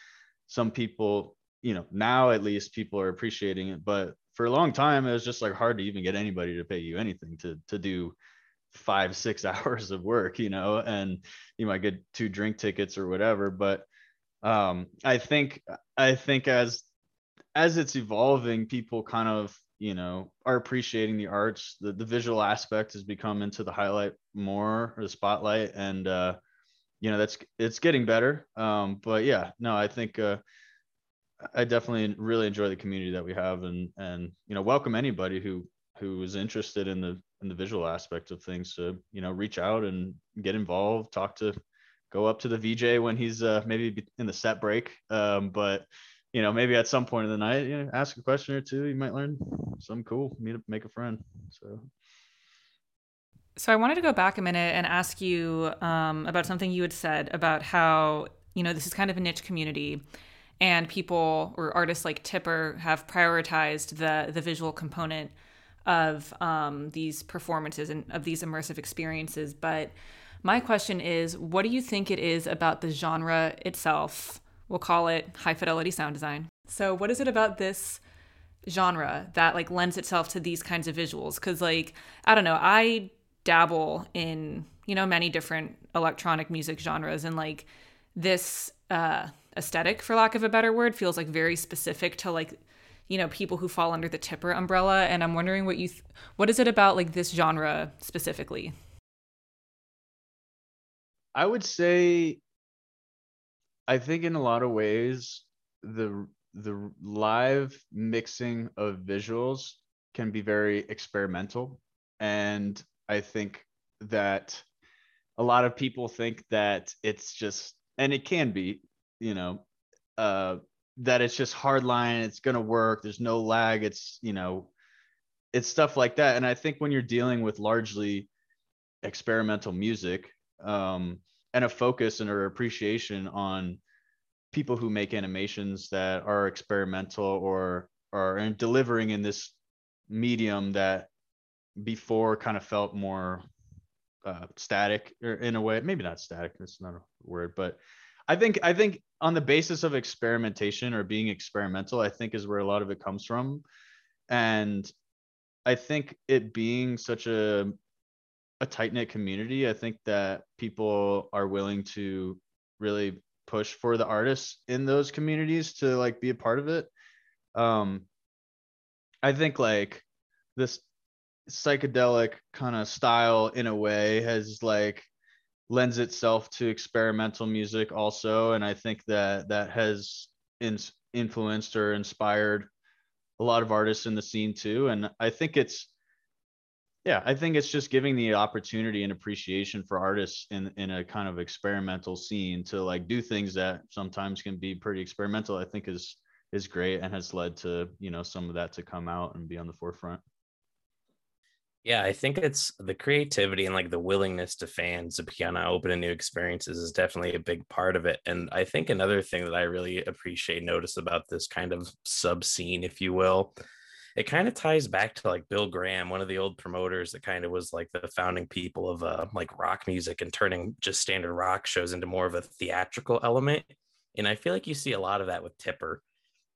some people you know now at least people are appreciating it but for a long time it was just like hard to even get anybody to pay you anything to to do five six [laughs] hours of work you know and you might get two drink tickets or whatever but um i think i think as as it's evolving people kind of you know are appreciating the arts. The, the visual aspect has become into the highlight more or the spotlight and uh you know that's it's getting better. Um but yeah no i think uh i definitely really enjoy the community that we have and and you know welcome anybody who who is interested in the in the visual aspect of things to you know reach out and get involved talk to go up to the vj when he's uh maybe in the set break. Um but you know maybe at some point in the night you know ask a question or two you might learn something cool meet up make a friend. So. So I wanted to go back a minute and ask you um, about something you had said about how you know this is kind of a niche community, and people or artists like Tipper have prioritized the the visual component of um, these performances and of these immersive experiences. But my question is, what do you think it is about the genre itself? We'll call it high fidelity sound design. So, what is it about this? genre that like lends itself to these kinds of visuals because like i don't know i dabble in you know many different electronic music genres and like this uh aesthetic for lack of a better word feels like very specific to like you know people who fall under the tipper umbrella. And i'm wondering what you th- what is it about like this genre specifically? I would say i think in a lot of ways the the live mixing of visuals can be very experimental. And I think that a lot of people think that it's just, and it can be, you know, uh, that it's just hard line it's to work there's no lag it's you know it's stuff like that. And i think when you're dealing with largely experimental music um, and a focus and or appreciation on people who make animations that are experimental or are delivering in this medium that before kind of felt more uh, static or in a way maybe not static that's not a word but i think i think on the basis of experimentation or being experimental i think is where a lot of it comes from. And i think it being such a a tight knit community i think that people are willing to really push for the artists in those communities to like be a part of it. Um i think like this psychedelic kind of style in a way has like lends itself to experimental music also and i think that that has in, influenced or inspired a lot of artists in the scene too and i think it's yeah i think it's just giving the opportunity and appreciation for artists in in a kind of experimental scene to like do things that sometimes can be pretty experimental i think is is great and has led to you know some of that to come out and be on the forefront yeah, I think it's the creativity and like the willingness to fans to kind of open to new experiences is definitely a big part of it. And I think another thing that I really appreciate, notice about this kind of sub scene, if you will, it kind of ties back to like Bill Graham, one of the old promoters that kind of was like the founding people of uh, like rock music and turning just standard rock shows into more of a theatrical element. And I feel like you see a lot of that with Tipper.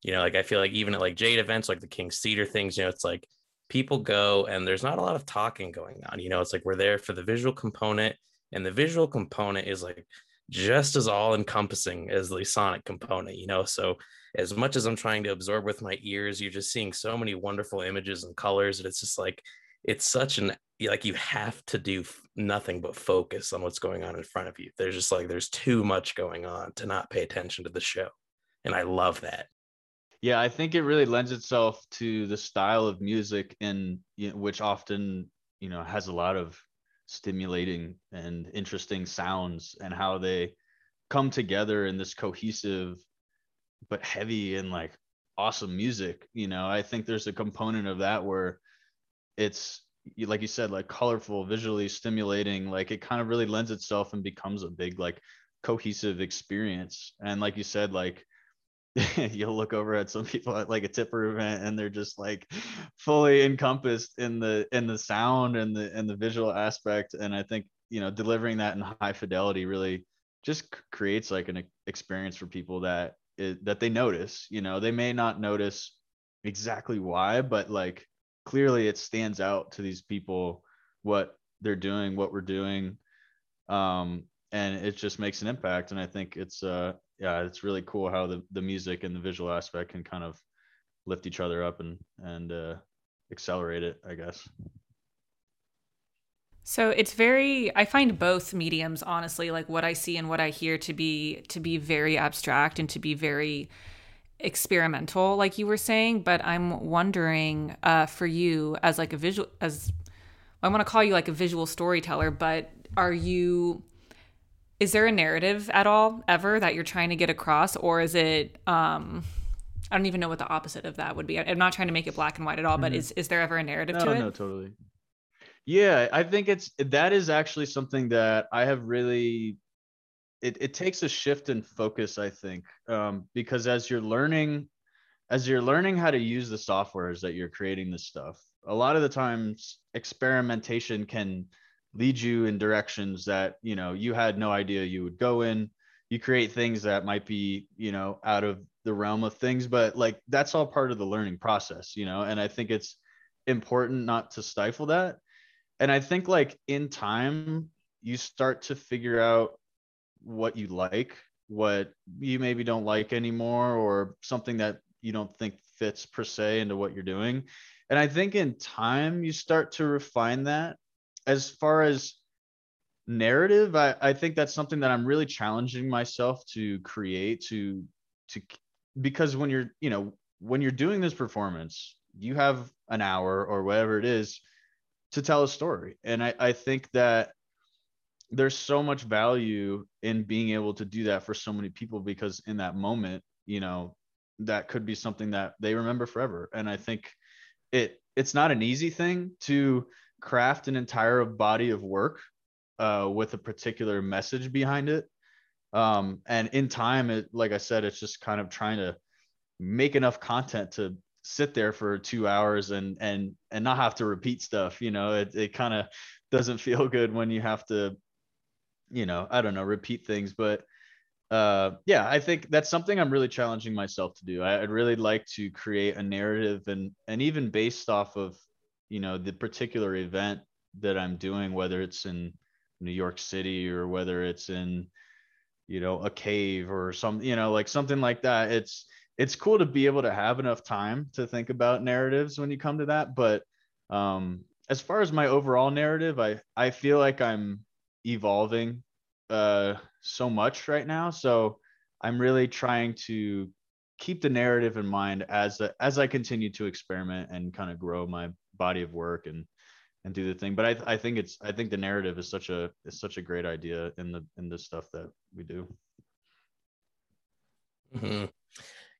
You know, like I feel like even at like Jade events, like the King's Theater things, you know, it's like people go and there's not a lot of talking going on. You know, it's like we're there for the visual component, and the visual component is like just as all encompassing as the sonic component, you know. So as much as I'm trying to absorb with my ears, you're just seeing so many wonderful images and colors, and it's just like it's such an like you have to do nothing but focus on what's going on in front of you. There's just like there's too much going on to not pay attention to the show. And I love that. Yeah, I think it really lends itself to the style of music and you know, which often, you know, has a lot of stimulating and interesting sounds and how they come together in this cohesive but heavy and like awesome music, you know. I think there's a component of that where it's like you said like colorful, visually stimulating, like it kind of really lends itself and becomes a big like cohesive experience. And like you said like [laughs] you'll look over at some people at like a tipper event and they're just like fully encompassed in the in the sound and the and the visual aspect and i think you know delivering that in high fidelity really just creates like an experience for people that that they notice you know? They may not notice exactly why but like clearly it stands out to these people what they're doing what we're doing um and it just makes an impact and i think it's uh yeah, it's really cool how the, the music and the visual aspect can kind of lift each other up and and uh, accelerate it, I guess. So it's very I find both mediums honestly like what I see and what I hear to be to be very abstract and to be very experimental like you were saying but I'm wondering uh, for you as like a visual as I want to call you like a visual storyteller but are you is there a narrative at all ever that you're trying to get across or is it um I don't even know what the opposite of that would be. I'm not trying to make it black and white at all, but mm-hmm. is is there ever a narrative no, to it? No, totally. Yeah, I think it's that is actually something that I have really it, it takes a shift in focus, I think. Um, because as you're learning as you're learning how to use the softwares that you're creating this stuff, a lot of the times experimentation can lead you in directions that you know you had no idea you would go in. You create things that might be you know out of the realm of things but like that's all part of the learning process you know and i think it's important not to stifle that. And i think like in time you start to figure out what you like what you maybe don't like anymore or something that you don't think fits per se into what you're doing. And i think in time you start to refine that as far as narrative, I, I think that's something that I'm really challenging myself to create to to because when you're you know when you're doing this performance, you have an hour or whatever it is to tell a story. And I, I think that there's so much value in being able to do that for so many people because in that moment, you know, that could be something that they remember forever. And I think it it's not an easy thing to craft an entire body of work uh, with a particular message behind it. Um, and in time, it like I said, it's just kind of trying to make enough content to sit there for two hours and and and not have to repeat stuff. You know, it it kind of doesn't [laughs] feel good when you have to, you know, I don't know, repeat things. But uh, yeah, I think that's something I'm really challenging myself to do. I, I'd really like to create a narrative and and even based off of you know the particular event that I'm doing, whether it's in New York City or whether it's in you know a cave or some you know like something like that it's it's cool to be able to have enough time to think about narratives when you come to that. But um as far as my overall narrative i i feel like i'm evolving uh so much right now. So i'm really trying to keep the narrative in mind as as i continue to experiment and kind of grow my body of work and and do the thing. But I, I think it's I think the narrative is such a is such a great idea in the in the stuff that we do. Mm-hmm.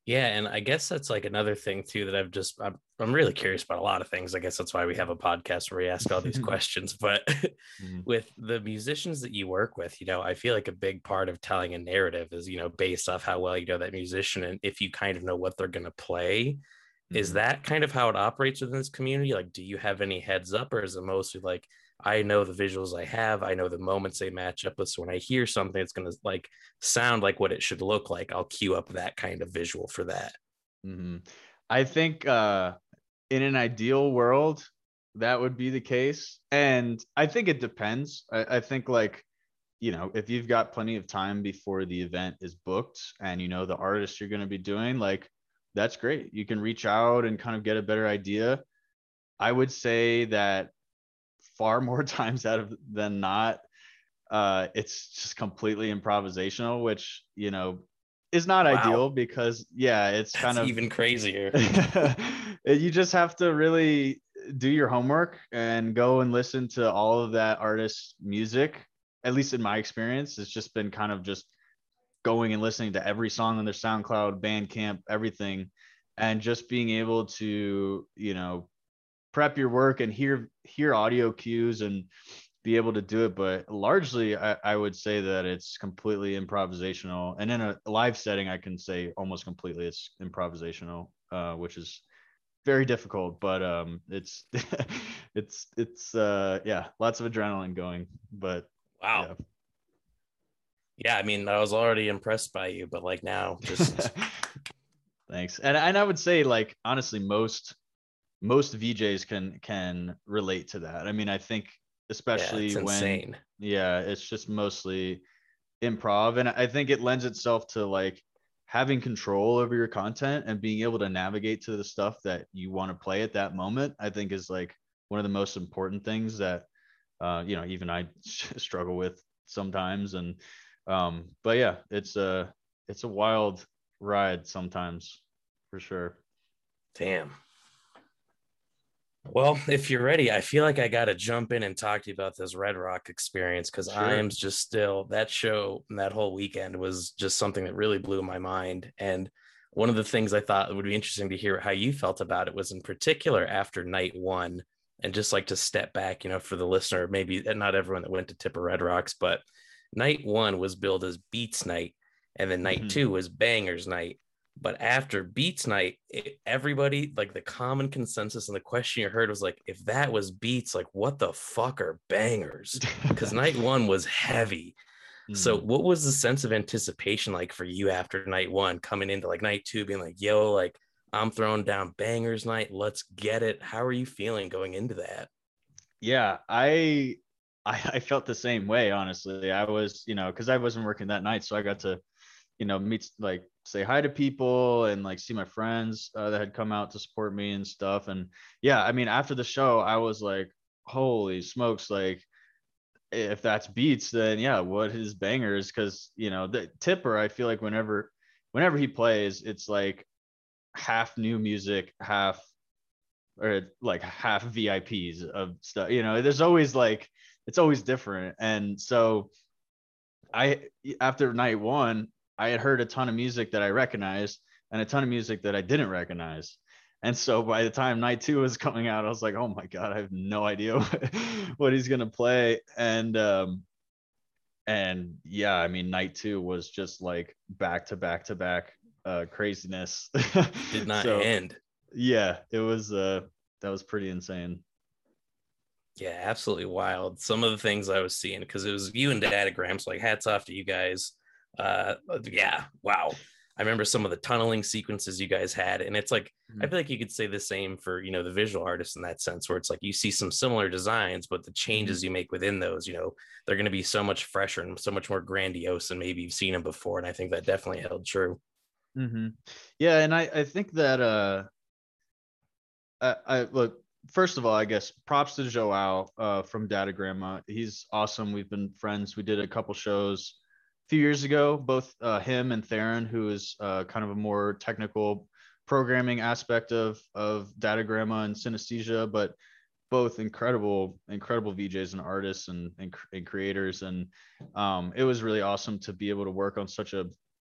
Yeah, and I guess that's like another thing too that I've just I'm I'm really curious about a lot of things. I guess that's why we have a podcast where we ask all these [laughs] questions. But mm-hmm. [laughs] with the musicians that you work with, you know, I feel like a big part of telling a narrative is you know based off how well you know that musician and if you kind of know what they're going to play is mm-hmm. that kind of how it operates within this community like do you have any heads up or is it mostly like i know the visuals i have i know the moments they match up with so when i hear something it's going to like sound like what it should look like i'll cue up that kind of visual for that mm-hmm. i think uh in an ideal world that would be the case and i think it depends I, I think like you know if you've got plenty of time before the event is booked and you know the artist you're going to be doing like that's great. You can reach out and kind of get a better idea. I would say that far [laughs] more times out of than not, uh, it's just completely improvisational, which you know is not wow. ideal because yeah, it's That's kind of even crazier. [laughs] you just have to really do your homework and go and listen to all of that artist's music. At least in my experience, it's just been kind of just going and listening to every song on their SoundCloud, Bandcamp, everything, and just being able to, you know, prep your work and hear hear audio cues and be able to do it. But largely, I, I would say that it's completely improvisational. And in a live setting, I can say almost completely it's improvisational, uh, which is very difficult. But um, it's [laughs] it's it's uh, yeah, lots of adrenaline going. But wow. Yeah yeah, I mean, I was already impressed by you, but like now, [laughs] just thanks. And and I would say, like honestly, most most VJs can can relate to that. I mean, I think especially yeah, when insane. yeah, it's just mostly improv, and I think it lends itself to like having control over your content and being able to navigate to the stuff that you want to play at that moment. I think is like one of the most important things that uh, you know even I [laughs] struggle with sometimes and um, but yeah, it's a it's a wild ride sometimes for sure. Damn. Well, if you're ready, I feel like I got to jump in and talk to you about this Red Rock experience because sure. I am just still that show and that whole weekend was just something that really blew my mind. And one of the things I thought would be interesting to hear how you felt about it was in particular after night one, and just like to step back, you know, for the listener, maybe not everyone that went to Tipper Red Rocks, but night one was billed as beats night and then night mm-hmm. two was bangers night. But after beats night it, everybody like the common consensus and the question you heard was like if that was beats like what the fuck are bangers? [laughs] Because night one was heavy. Mm-hmm. so what was the sense of anticipation like for you after night one coming into like night two being like yo like i'm throwing down bangers night let's get it. How are you feeling going into that? Yeah i I, I felt the same way, honestly. I was, you know, because I wasn't working that night. So I got to, you know, meet, like, say hi to people and like see my friends uh, that had come out to support me and stuff. And yeah, I mean, after the show, I was like, holy smokes, like, if that's beats, then yeah, what is bangers? Because, you know, the tipper, I feel like whenever, whenever he plays, it's like half new music, half or like half VIPs of stuff. You know, there's always like it's always different. And so I after night one, I had heard a ton of music that I recognized, and a ton of music that I didn't recognize. And so by the time night two was [laughs] coming out, I was like, oh my God, I have no idea [laughs] what, what he's gonna play. And um and yeah, I mean night two was just like back to back to back uh craziness. [laughs] Did not so, end. Yeah, it was uh that was pretty insane. Yeah, absolutely wild. Some of the things I was seeing because it was you and Datagram, so like hats off to you guys. Uh yeah, wow. I remember some of the tunneling sequences you guys had, and it's like mm-hmm. I feel like you could say the same for you know the visual artists in that sense, where it's like you see some similar designs, but the changes mm-hmm. you make within those, you know, they're going to be so much fresher and so much more grandiose, and maybe you've seen them before, and I think that definitely held true. Mm-hmm. Yeah, and I I think that uh, I, I look first of all, I guess props to Joao uh, from Datagramma. He's awesome. We've been friends. We did a couple shows a few years ago, both uh, him and Theron, who is uh, kind of a more technical programming aspect of of Datagramma and Synesthesia, but both incredible, incredible VJs and artists and and, and creators. And um, it was really awesome to be able to work on such a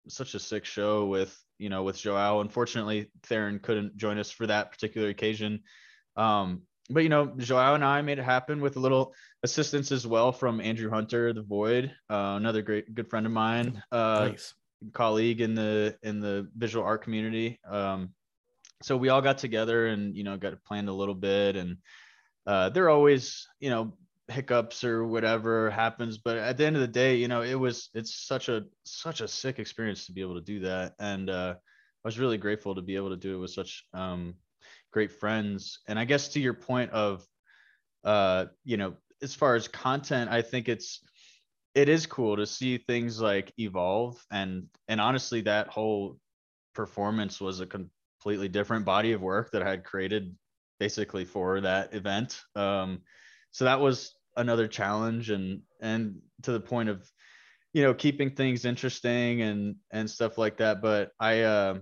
such a sick show with you know with Joao. Unfortunately, Theron couldn't join us for that particular occasion. Um, but you know, Joao and I made it happen with a little assistance as well from Andrew Hunter, the Void, uh, another great good friend of mine, uh, nice. colleague in the in the visual art community. Um, so we all got together and you know got planned a little bit, and uh, there are always you know hiccups or whatever happens, but at the end of the day, you know, it was it's such a such a sick experience to be able to do that, and uh, I was really grateful to be able to do it with such um, great friends. And I guess to your point of, uh, you know, as far as content, I think it's it is cool to see things like evolve and and honestly, that whole performance was a completely different body of work that I had created basically for that event. Um, so that was another challenge and and to the point of you know keeping things interesting and and stuff like that but i uh,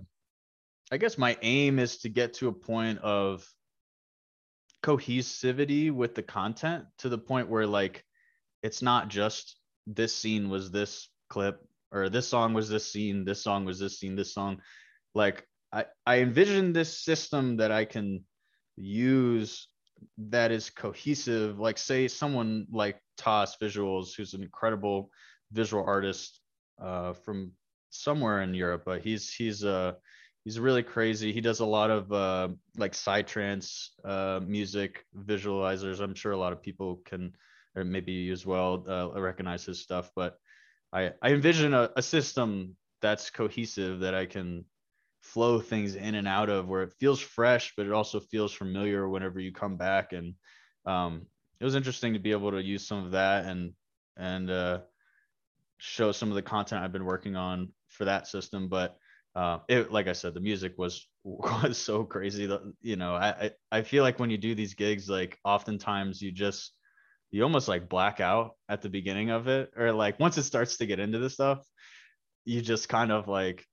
I guess my aim is to get to a point of cohesivity with the content to the point where like it's not just this scene was this clip or this song was this scene, this song was this scene, this song. Like I, I envision this system that I can use that is cohesive. Like say someone like Toss Visuals, who's an incredible visual artist uh, from somewhere in Europe, but he's he's uh he's really crazy. He does a lot of uh, like psytrance uh, music visualizers. I'm sure a lot of people can, or maybe you as well, uh, recognize his stuff. But I, I envision a, a system that's cohesive that I can flow things in and out of where it feels fresh, but it also feels familiar whenever you come back. And um, it was interesting to be able to use some of that and and uh, show some of the content I've been working on for that system. But uh, it like I said, the music was [laughs] was so crazy. that You know, I I feel like when you do these gigs, like oftentimes you just you almost like black out at the beginning of it, or like once it starts to get into the stuff, you just kind of like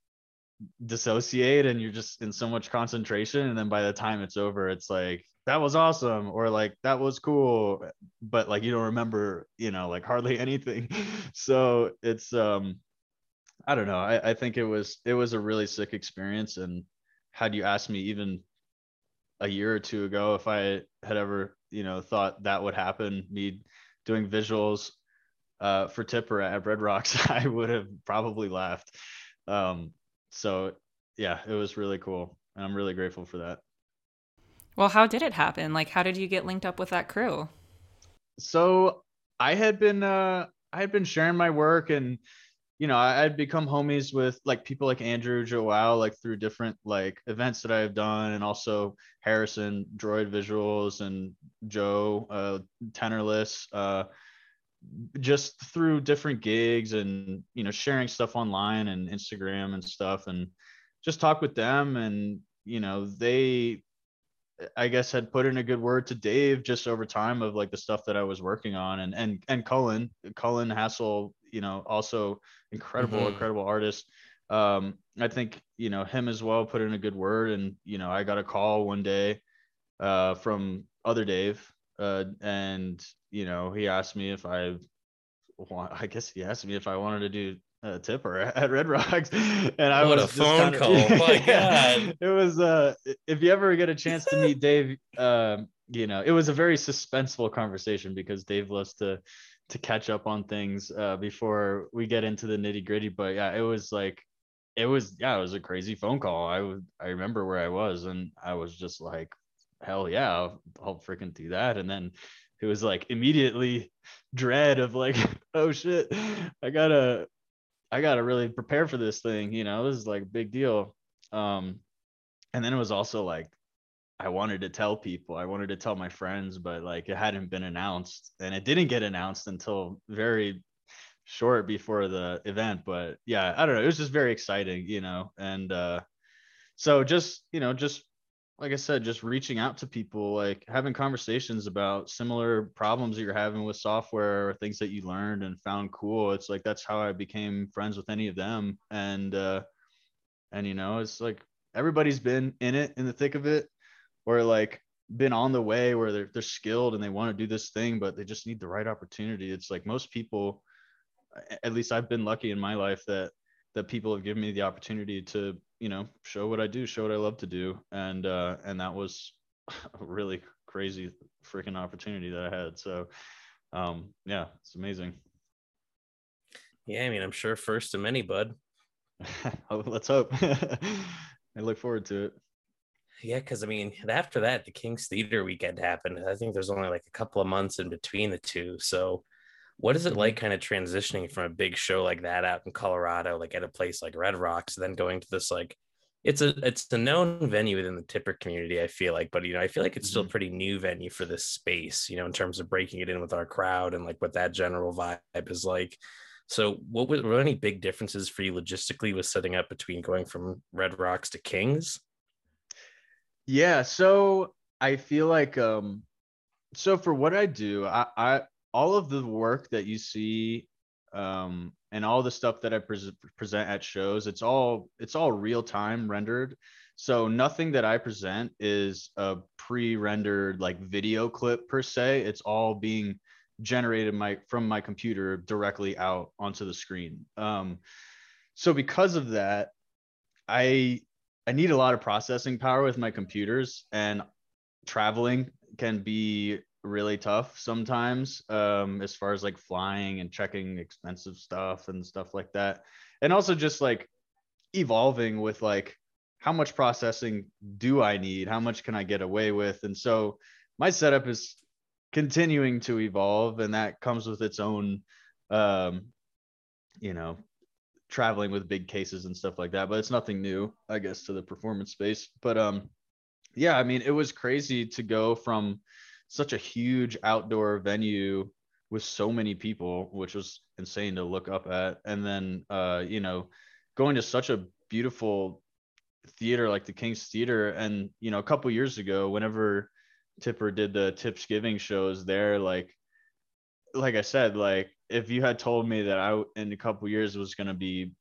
dissociate and you're just in so much concentration and then by the time it's over it's like that was awesome or like that was cool but like you don't remember you know like hardly [laughs] anything so it's um I don't know. I, I think it was it was a really sick experience. And had you asked me even a year or two ago if I had ever, you know, thought that would happen, me doing visuals uh, for Tipper at Red Rocks, [laughs] I would have probably laughed. Um, so yeah, it was really cool. And I'm really grateful for that. Well, how did it happen? Like, how did you get linked up with that crew? So I had been, uh, I had been sharing my work and you know, I, would become homies with like people like Andrew Joao, like through different like events that I've done, and also Harrison, Droid Visuals, and Joe, uh, Tenorless, uh, just through different gigs and you know sharing stuff online and Instagram and stuff, and just talk with them, and you know they, I guess, had put in a good word to Dave just over time of like the stuff that I was working on, and and and Cullen, Cullen Hassel, you know, also incredible, mm-hmm. incredible artist. Um, I think you know him as well put in a good word, and you know I got a call one day uh, from other Dave, uh, and you know he asked me if I want. I guess he asked me if I wanted to do uh, tipper [laughs] at Red Rocks, and I What a was just phone call. My [laughs] God. it was. Uh, if you ever get a chance to meet Dave, um, you know, it was a very suspenseful conversation because Dave loves to to catch up on things uh, before we get into the nitty gritty. But yeah, it was like, it was yeah, it was a crazy phone call. I would I remember where I was, and I was just like, hell yeah, I'll, I'll freaking do that, and then. It was like immediately dread of like, [laughs] oh shit, I gotta I gotta really prepare for this thing. You know, this is like a big deal. Um, and then it was also like I wanted to tell people, I wanted to tell my friends, but like it hadn't been announced, and it didn't get announced until very short before the event. But yeah, I don't know. It was just very exciting, you know, and uh, so just you know, just like I said, just reaching out to people, like having conversations about similar problems that you're having with software or things that you learned and found cool. It's like that's how I became friends with any of them. And uh and you know, it's like everybody's been in it in the thick of it, or like been on the way where they're they're skilled and they want to do this thing, but they just need the right opportunity. It's like most people, at least I've been lucky in my life that that people have given me the opportunity to you know show what i do show what i love to do and uh and that was [laughs] a really crazy freaking opportunity that i had so um yeah it's amazing Yeah, I mean, I'm sure first of many, bud. [laughs] let's hope [laughs] i look forward to it Yeah, because I mean, after that, the King's Theater weekend happened. I think there's only like a couple of months in between the two. So, what is it like kind of transitioning from a big show like that out in Colorado, like at a place like Red Rocks, then going to this like it's a it's a known venue within the tipper community, I feel like, but you know, I feel like it's still a pretty new venue for this space, you know, in terms of breaking it in with our crowd and like what that general vibe is like. So, what were, were any big differences for you logistically with setting up between going from Red Rocks to Kings? Yeah, so I feel like um so for what I do, I I all of the work that you see um and all the stuff that I pres present at shows, it's all it's all real time rendered. So nothing that I present is a pre-rendered like video clip per se. It's all being generated my from my computer directly out onto the screen. Um so because of that, I I need a lot of processing power with my computers and traveling can be really tough sometimes um as far as like flying and checking expensive stuff and stuff like that. And also just like evolving with like how much processing do i need? How much can i get away with? And so my setup is continuing to evolve and that comes with its own um you know traveling with big cases and stuff like that but it's nothing new i guess to the performance space. But um yeah i mean it was crazy to go from such a huge outdoor venue with so many people which was insane to look up at. And then uh you know going to such a beautiful theater like the king's theater. And you know a couple years ago whenever tipper did the Tipsgiving shows there like like i said like if you had told me that i in a couple years was going to be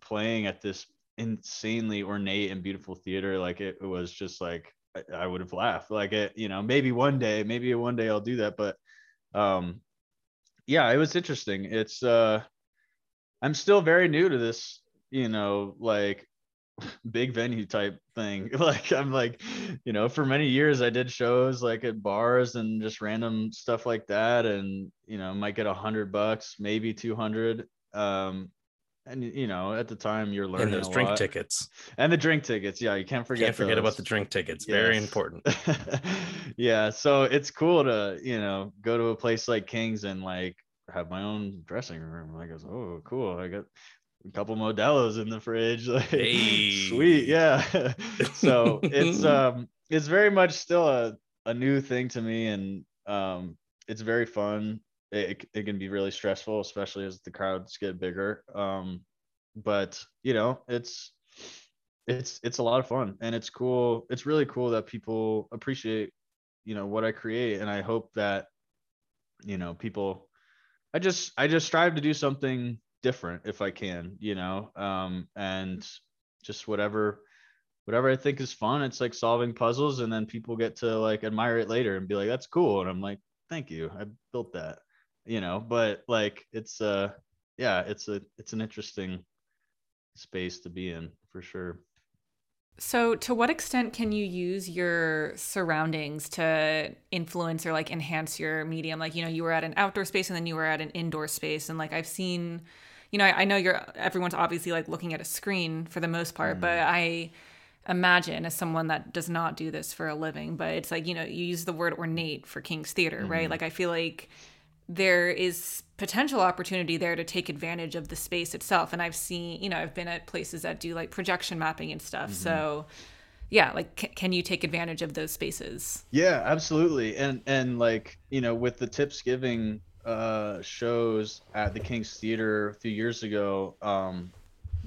playing at this insanely ornate and beautiful theater like it, it was just like I, would have laughed. Like it you know maybe one day maybe one day i'll do that but um yeah it was interesting. It's uh i'm still very new to this you know like [laughs] big venue type thing. [laughs] Like i'm like you know for many years i did shows like at bars and just random stuff like that and you know might get a hundred bucks maybe 200 um and you know at the time you're learning And those drink lot. tickets. and the drink tickets yeah you can't forget Can't forget about the drink tickets. Very important. [laughs] yeah so it's cool to you know go to a place like king's and like have my own dressing room like it's oh cool i got a couple modelos in the fridge [laughs] like Hey. sweet yeah [laughs] so it's um it's very much still a, a new thing to me and um it's very fun it, it can be really stressful especially as the crowds get bigger. Um but you know it's it's it's a lot of fun and it's cool it's really cool that people appreciate you know what i create and i hope that you know people i just i just strive to do something different if i can you know um and just whatever whatever i think is fun it's like solving puzzles and then people get to like admire it later and be like that's cool and i'm like thank you i built that you know but like it's uh yeah, it's a it's an interesting space to be in for sure. So, to what extent can you use your surroundings to influence or like enhance your medium? Like, you know, you were at an outdoor space and then you were at an indoor space, and like I've seen, you know, I, I know you're everyone's obviously like looking at a screen for the most part, mm. but I imagine as someone that does not do this for a living, but it's like you know, you use the word ornate for King's Theater, mm. right? Like I feel like there is potential opportunity there to take advantage of the space itself. And i've seen you know i've been at places that do like projection mapping and stuff. Mm-hmm. so yeah like c- can you take advantage of those spaces? Yeah absolutely. And and like you know with the Tipsgiving uh shows at the king's theater a few years ago um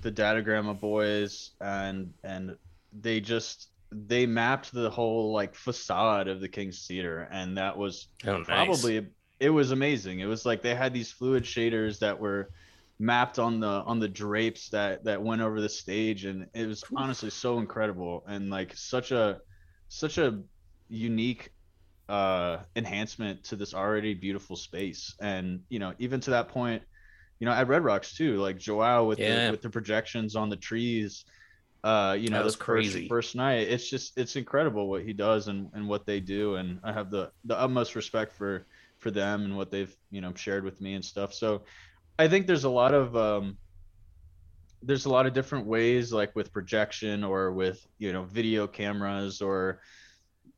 the datagramma boys and and they just they mapped the whole like facade of the king's theater. And that was oh, nice. probably it was amazing. It was like they had these fluid shaders that were mapped on the on the drapes that that went over the stage and it was honestly so incredible and like such a such a unique uh enhancement to this already beautiful space and you know even to that point you know at red rocks too like joao with yeah. the with the projections on the trees uh you know that was crazy first, first night it's just it's incredible what he does and and what they do and i have the the utmost respect for for them and what they've you know shared with me and stuff. So I think there's a lot of um, there's a lot of different ways like with projection or with you know video cameras or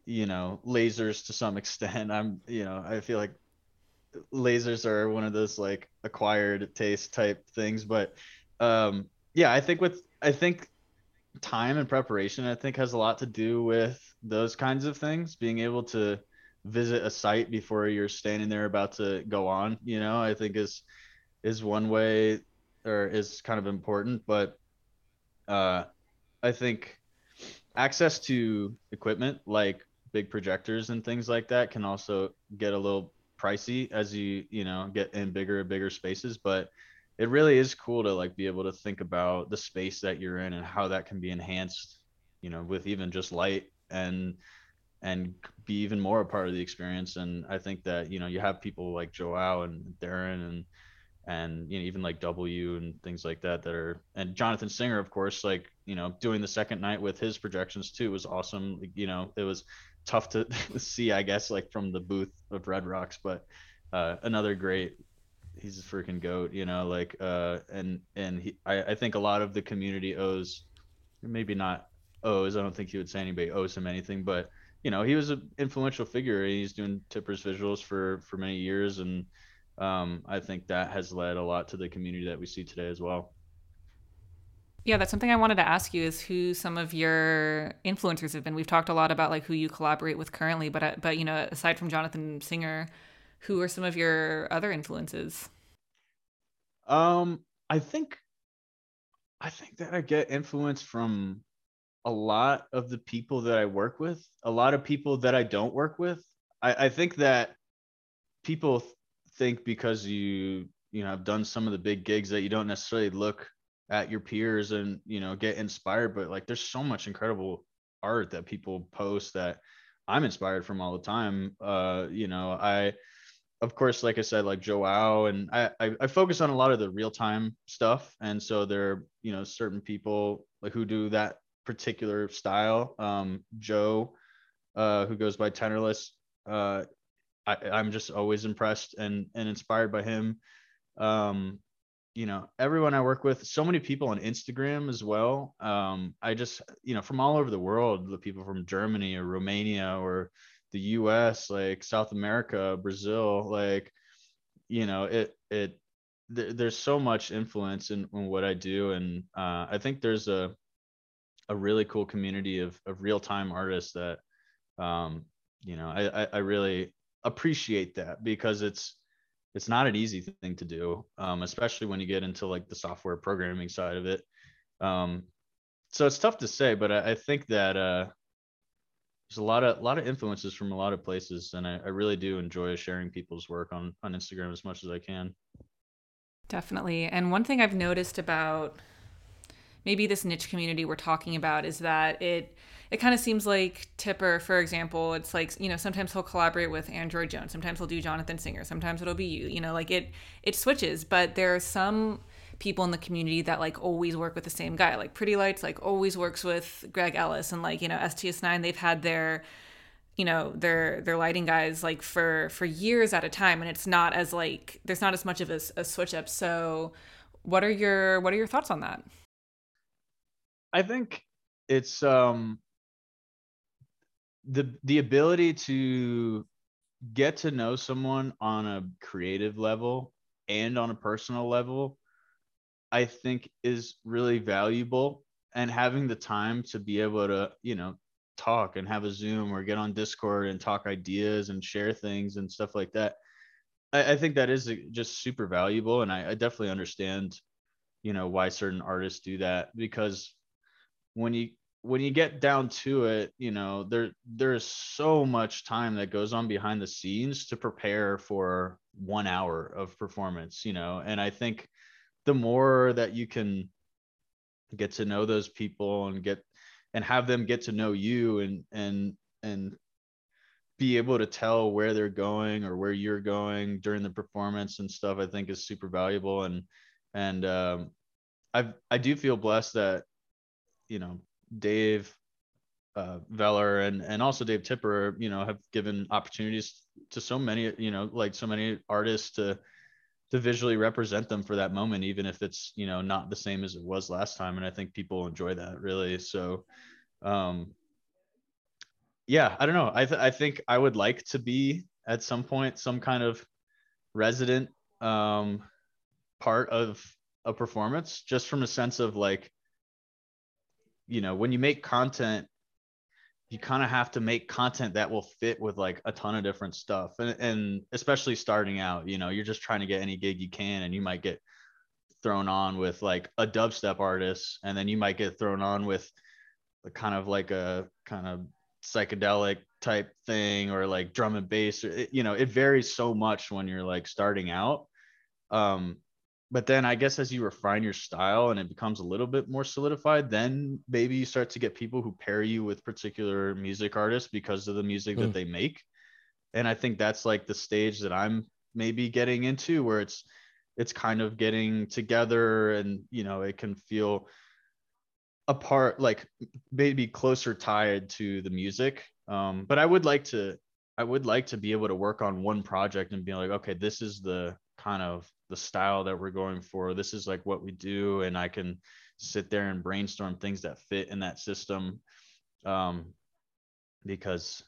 you know lasers to some [laughs] extent. I'm you know I feel like lasers are one of those like acquired taste type things, but um, yeah, I think with I think time and preparation I think has a lot to do with those kinds of things being able to visit a site before you're standing there about to go on you know i think is is one way or is kind of important but uh i think access to equipment like big projectors and things like that can also get a little pricey as you you know get in bigger and bigger spaces but it really is cool to like be able to think about the space that you're in and how that can be enhanced you know with even just light and and be even more a part of the experience. And I think that you know you have people like Joao and Darren and and you know even like W and things like that that are and Jonathan Singer of course like you know doing the second night with his projections too was awesome. You know it was tough to [laughs] see I guess like from the booth of Red Rocks, but uh, another great he's a freaking goat you know like uh and and he I, I think a lot of the community owes maybe not owes i don't think he would say anybody owes him anything but you know he was an influential figure. He's doing Tippers visuals for for many years, and um, I think that has led a lot to the community that we see today as well. Yeah, that's something I wanted to ask you is who some of your influencers have been. We've talked a lot about like who you collaborate with currently, but uh, but you know, aside from Jonathan Singer, who are some of your other influences? Um, I think I think that I get influence from a lot of the people that I work with, a lot of people that I don't work with. I, I think that people th- think because you you know have done some of the big gigs that you don't necessarily look at your peers and you know get inspired but like there's so much incredible art that people post that i'm inspired from all the time uh you know i of course like i said like joao and I, I i focus on a lot of the real time stuff and so there are you know certain people like who do that particular style. Um, Joe, uh, who goes by Tenorless, uh, I, I'm just always impressed and and inspired by him. Um, you know, everyone I work with, so many people on Instagram as well. Um, I just, you know, from all over the world, the people from Germany or Romania or the US, like South America, Brazil, like, you know, it, it, th- there's so much influence in, in what I do. And uh, I think there's a, a really cool community of, of real time artists that um, you know I, I really appreciate that because it's it's not an easy thing to do um, especially when you get into like the software programming side of it. Um, so it's tough to say but i, I think that uh, there's a lot of a lot of influences from a lot of places and I, I really do enjoy sharing people's work on on instagram as much as i can. Definitely. And one thing i've noticed about maybe this niche community we're talking about is that it it kind of seems like Tipper, for example, it's like, you know, sometimes he'll collaborate with Android Jones, sometimes he'll do Jonathan Singer, sometimes it'll be you, you know, like it it switches, but there are some people in the community that like always work with the same guy. Like Pretty Lights like always works with Greg Ellis and like, you know, STS9 they've had their you know their their lighting guys like for for years at a time and it's not as like there's not as much of a, a switch up so what are your what are your thoughts on that i think it's um the the ability to get to know someone on a creative level and on a personal level i think is really valuable. And having the time to be able to you know talk and have a zoom or get on discord and talk ideas and share things and stuff like that i, I think that is just super valuable. And I, I definitely understand you know why certain artists do that because when you when you get down to it, you know, there there's so much time that goes on behind the scenes to prepare for one hour of performance, you know, and I think the more that you can get to know those people and get and have them get to know you and and and be able to tell where they're going or where you're going during the performance and stuff i think is super valuable. And and um I've i do feel blessed that you know Dave uh, Veller and and also Dave Tipper, you know, have given opportunities to so many, you know, like so many artists to to visually represent them for that moment, even if it's you know not the same as it was last time. And I think people enjoy that really. So, um, yeah, I don't know. I th- I think I would like to be at some point some kind of resident um, part of a performance, just from a sense of like you know when you make content you kind of have to make content that will fit with like a ton of different stuff. And, and especially starting out you know you're just trying to get any gig you can and you might get thrown on with like a dubstep artist and then you might get thrown on with a kind of like a kind of psychedelic type thing or like drum and bass or you know it varies so much when you're like starting out. Um but then I guess as you refine your style and it becomes a little bit more solidified, then maybe you start to get people who pair you with particular music artists because of the music mm. that hmm. they make. And I think that's like the stage that I'm maybe getting into where it's it's kind of getting together and you know it can feel apart like maybe closer tied to the music um but i would like to i would like to be able to work on one project and be like okay this is the kind of the style that we're going for. This is like what we do, and I can sit there and brainstorm things that fit in that system. Um, because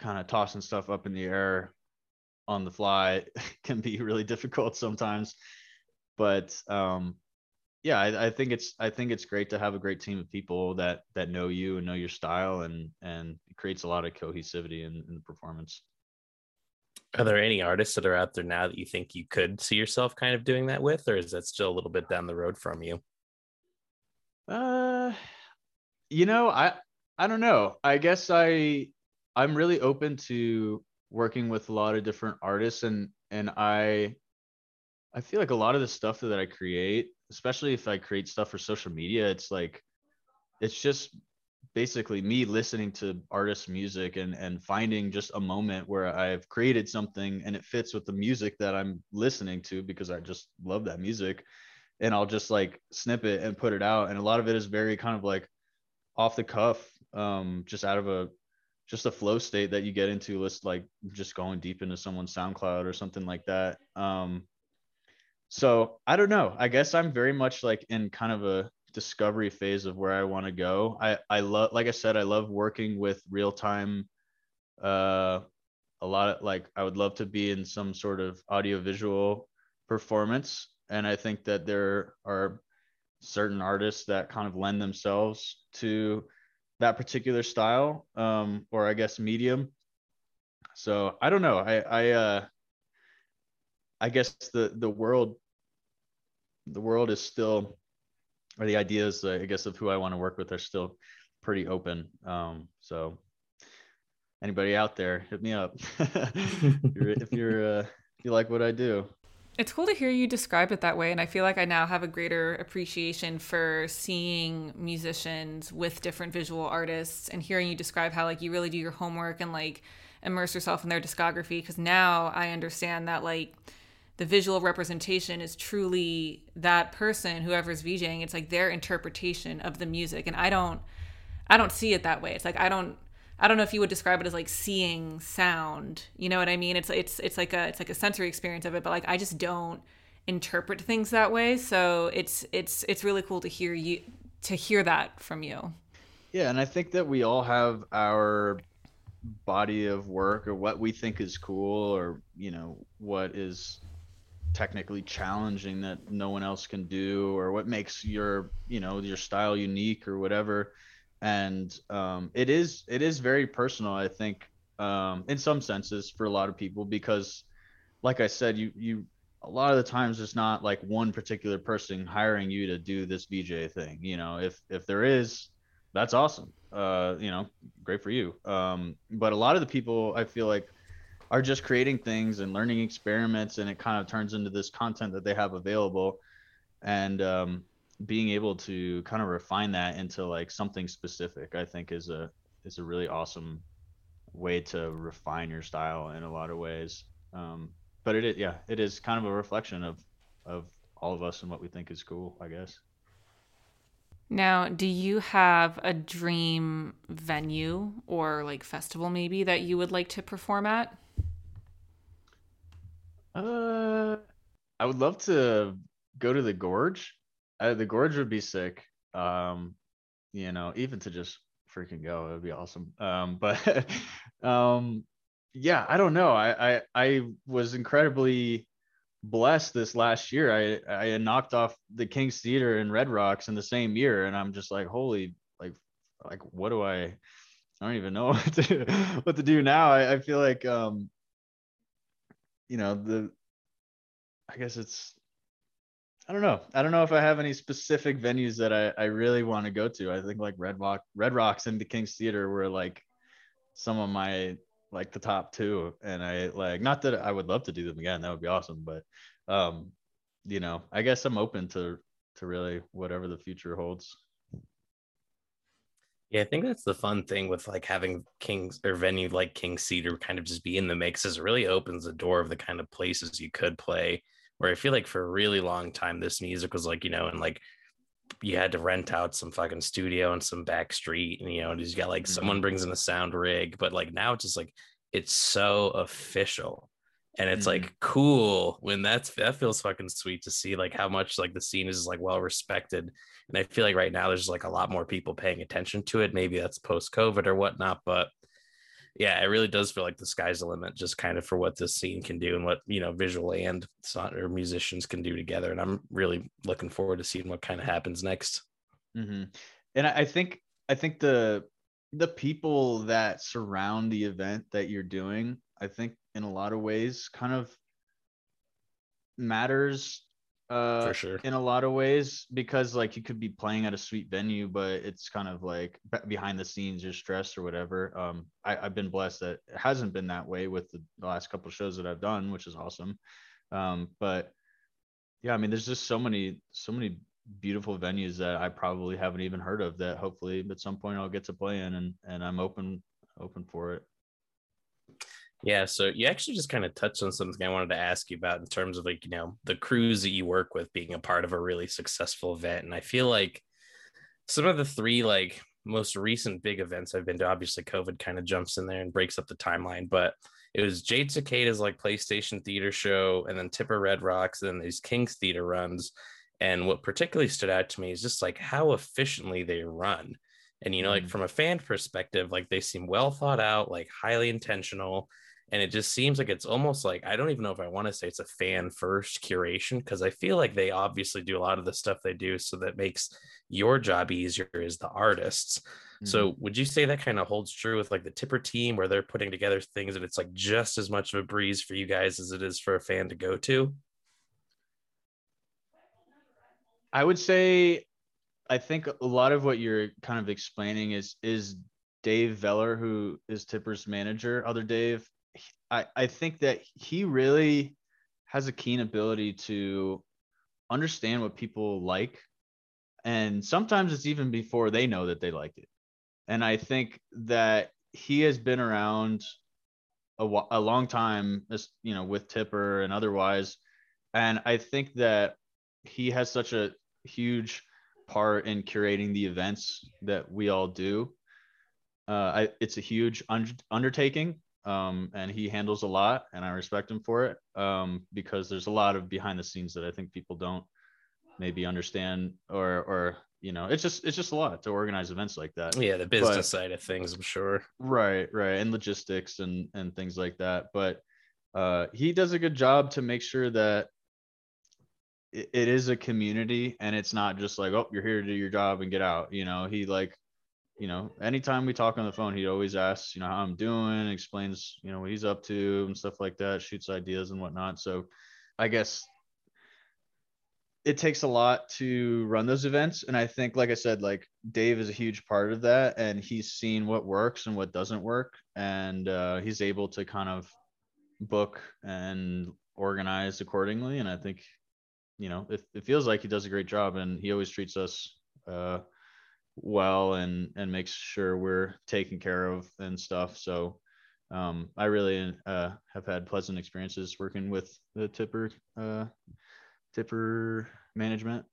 kind of tossing stuff up in the air on the fly [laughs] can be really difficult sometimes. But um, yeah, I, I, think it's I think it's great to have a great team of people that that know you and know your style, and and creates a lot of cohesivity in, in the performance. Are there any artists that are out there now that you think you could see yourself kind of doing that with, or is that still a little bit down the road from you? Uh, you know, I I don't know. I guess I I'm really open to working with a lot of different artists, and and I I feel like a lot of the stuff that I create, especially if I create stuff for social media, it's like it's just basically me listening to artists music and and finding just a moment where i've created something and it fits with the music that i'm listening to because i just love that music. And i'll just like snip it and put it out. And a lot of it is very kind of like off the cuff um just out of a just a flow state that you get into list like just going deep into someone's soundcloud or something like that. Um so i don't know. I guess i'm very much like in kind of a discovery phase of where I want to go. I I love like I said I love working with real time uh a lot of like I would love to be in some sort of audio visual performance and I think that there are certain artists that kind of lend themselves to that particular style um or I guess medium. So I don't know. I I uh I guess the the world the world is still or the ideas, uh, I guess, of who I want to work with are still pretty open. Um, so anybody out there, hit me up [laughs] if you're, if, you're uh, if you like what I do. It's cool to hear you describe it that way. And I feel like I now have a greater appreciation for seeing musicians with different visual artists and hearing you describe how, like, you really do your homework and, like, immerse yourself in their discography. Cause now I understand that, like, the visual representation is truly that person, whoever's VJing. It's like their interpretation of the music. And I don't, I don't see it that way. It's like, I don't, I don't know if you would describe it as like seeing sound. You know what I mean? It's it's it's like a it's like a sensory experience of it, but like I just don't interpret things that way. So it's it's it's really cool to hear you to hear that from you. Yeah, and I think that we all have our body of work or what we think is cool or you know what is technically challenging that no one else can do or what makes your you know your style unique or whatever. And um, it is it is very personal i think um, in some senses for a lot of people because like i said you you a lot of the times it's not like one particular person hiring you to do this vj thing you know? If if there is that's awesome. Uh you know great for you. Um but a lot of the people i feel like are just creating things and learning experiments and it kind of turns into this content that they have available. And um being able to kind of refine that into like something specific i think is a is a really awesome way to refine your style in a lot of ways. Um but it yeah it is kind of a reflection of of all of us and what we think is cool i guess. Now do you have a dream venue or like festival maybe that you would like to perform at uh i would love to go to the gorge uh, the gorge would be sick. Um, you know, even to just freaking go, it would be awesome. Um, [laughs] but um, yeah, I don't know. I, I I was incredibly blessed this last year. I I knocked off the King's Theater and Red Rocks in the same year, and I'm just like, holy, like, like what do I? I don't even know [laughs] what to what to do now. I, I feel like um, you know the. I guess it's I don't know. I don't know if I have any specific venues that I, I really want to go to. I think like Red Rock, Red Rocks and the King's Theater were like some of my like the top two. And I like not that I would love to do them again. That would be awesome. But um, you know, I guess I'm open to to really whatever the future holds. Yeah, I think that's the fun thing with like having King's or venue like King's Theater kind of just be in the mix is it really opens the door of the kind of places you could play where I feel like for a really long time this music was like, you know, and like you had to rent out some fucking studio and some back street and you know, and you got like mm-hmm. someone brings in a sound rig, but like now it's just like it's so official. And it's mm-hmm. like cool when that's that feels fucking sweet to see like how much like the scene is like well respected. And I feel like right now there's like a lot more people paying attention to it. Maybe that's post COVID or whatnot, but yeah, it really does feel like the sky's the limit, just kind of for what this scene can do and what you know, visual and or musicians can do together. And I'm really looking forward to seeing what kind of happens next. Mm-hmm. And I think I think the the people that surround the event that you're doing, I think in a lot of ways, kind of matters uh for sure. in a lot of ways because like you could be playing at a sweet venue but it's kind of like behind the scenes you're stressed or whatever. Um I, have been blessed that it hasn't been that way with the, the last couple shows that i've done which is awesome. Um but yeah i mean there's just so many so many beautiful venues that i probably haven't even heard of that hopefully at some point i'll get to play in and and i'm open open for it yeah, so you actually just kind of touched on something I wanted to ask you about in terms of like, you know, the crews that you work with being a part of a really successful event. And I feel like some of the three like most recent big events I've been to, obviously COVID kind of jumps in there and breaks up the timeline, but it was Jade Cicada's like PlayStation theater show and then Tipper Red Rocks, and then these King's theater runs. And what particularly stood out to me is just like how efficiently they run. And you know, like mm. from a fan perspective, like they seem well thought out, like highly intentional and it just seems like it's almost like i don't even know if i want to say it's a fan first curation because i feel like they obviously do a lot of the stuff they do so that makes your job easier as the artists mm-hmm. so would you say that kind of holds true with like the tipper team where they're putting together things and it's like just as much of a breeze for you guys as it is for a fan to go to i would say i think a lot of what you're kind of explaining is is Dave Veller, who is Tipper's manager, other Dave, I, I think that he really has a keen ability to understand what people like. And sometimes it's even before they know that they like it. And i think that he has been around a, a long time you know with tipper and otherwise. And i think that he has such a huge part in curating the events that we all do. Uh, I, it's a huge un- undertaking um, and he handles a lot and i respect him for it um, because there's a lot of behind the scenes that i think people don't maybe understand or or you know it's just it's just a lot to organize events like that. Yeah the business but, side of things i'm sure. Right right and logistics and and things like that but uh he does a good job to make sure that it, it is a community and it's not just like oh you're here to do your job and get out you know? He like you know anytime we talk on the phone he always asks you know how i'm doing explains you know what he's up to and stuff like that shoots ideas and whatnot. So i guess it takes a lot to run those events. And i think like i said like dave is a huge part of that and he's seen what works and what doesn't work. And uh, he's able to kind of book and organize accordingly. And i think you know it, it feels like he does a great job and he always treats us uh, well and and makes sure we're taken care of and stuff so um, i really uh, have had pleasant experiences working with the tipper uh, tipper management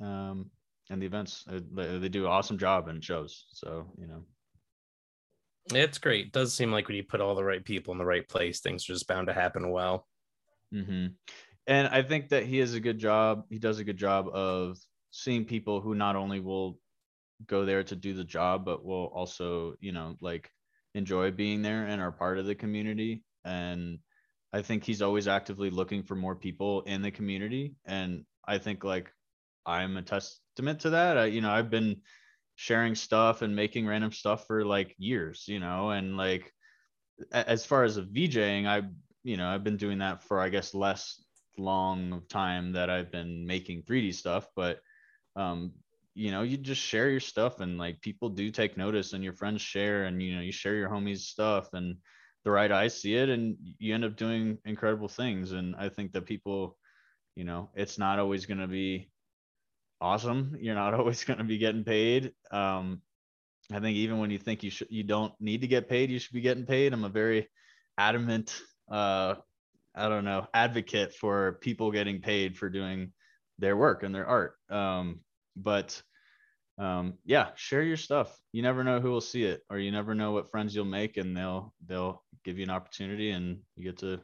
um, and the events. They, they do an awesome job and shows. So, you know. It's great. It does seem like when you put all the right people in the right place, things are just bound to happen well. Mm-hmm. And I think that he has a good job. He does a good job of seeing people who not only will go there to do the job, but will also, you know, like enjoy being there and are part of the community. And I think he's always actively looking for more people in the community. And I think like I'm a testament to that. I, you know, I've been sharing stuff and making random stuff for like years, you know, and like as far as a VJing, I, you know, I've been doing that for I guess less long time that I've been making 3D stuff, but um, you know, you just share your stuff and like people do take notice and your friends share and you know, you share your homies stuff and the right eyes see it and you end up doing incredible things. And i think that people you know it's not always going to be awesome. [laughs] You're not [laughs] always going to be getting paid. Um i think even when you think you should you don't need to get paid you should be getting paid. I'm a very adamant uh i don't know advocate for people getting paid for doing their work and their art. Um but um, yeah, share your stuff. You never know who will see it, or you never know what friends you'll make, and they'll they'll give you an opportunity, and you get to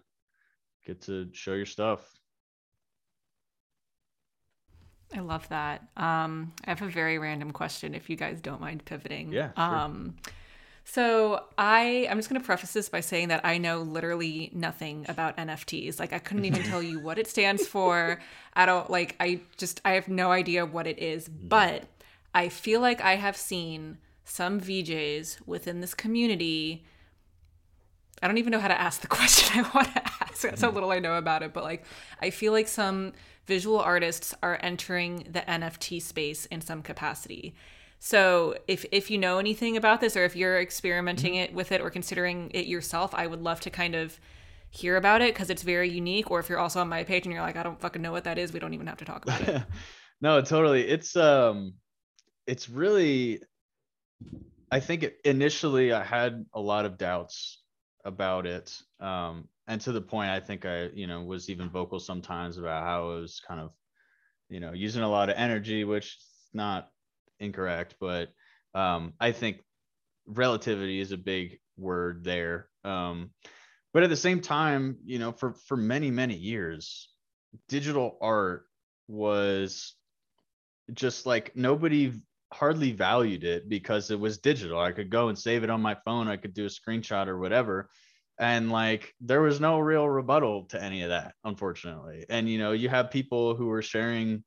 get to show your stuff. I love that. Um, I have a very random question, if you guys don't mind pivoting. Yeah. Sure. Um, so I I'm just going to preface this by saying that I know literally nothing about NFTs. Like I couldn't even tell you [laughs] what it stands for. I don't like I just I have no idea what it is, mm. but I feel like I have seen some VJs within this community. I don't even know how to ask the [laughs] question I want to ask. That's how little I know about it. But like, I feel like some visual artists are entering the NFT space in some capacity. So if if you know anything about this, or if you're experimenting mm-hmm. it with it or considering it yourself, I would love to kind of hear about it because it's very unique. Or if you're also on my page and you're like, I don't fucking know what that is, we don't even have to talk about it. [laughs] no, totally. It's um it's really I think initially I had a lot of doubts about it. Um, and to the point I think I, you know, was even vocal sometimes about how it was kind of, you know, using a lot of energy, which is not incorrect, but um, I think relativity is a big word there. Um, but at the same time, you know, for for many many years, digital art was just like nobody hardly valued it because it was digital. I could go and save it on my phone. I could do a screenshot or whatever. And like there was no real rebuttal to any of that, unfortunately. And you know, you have people who were sharing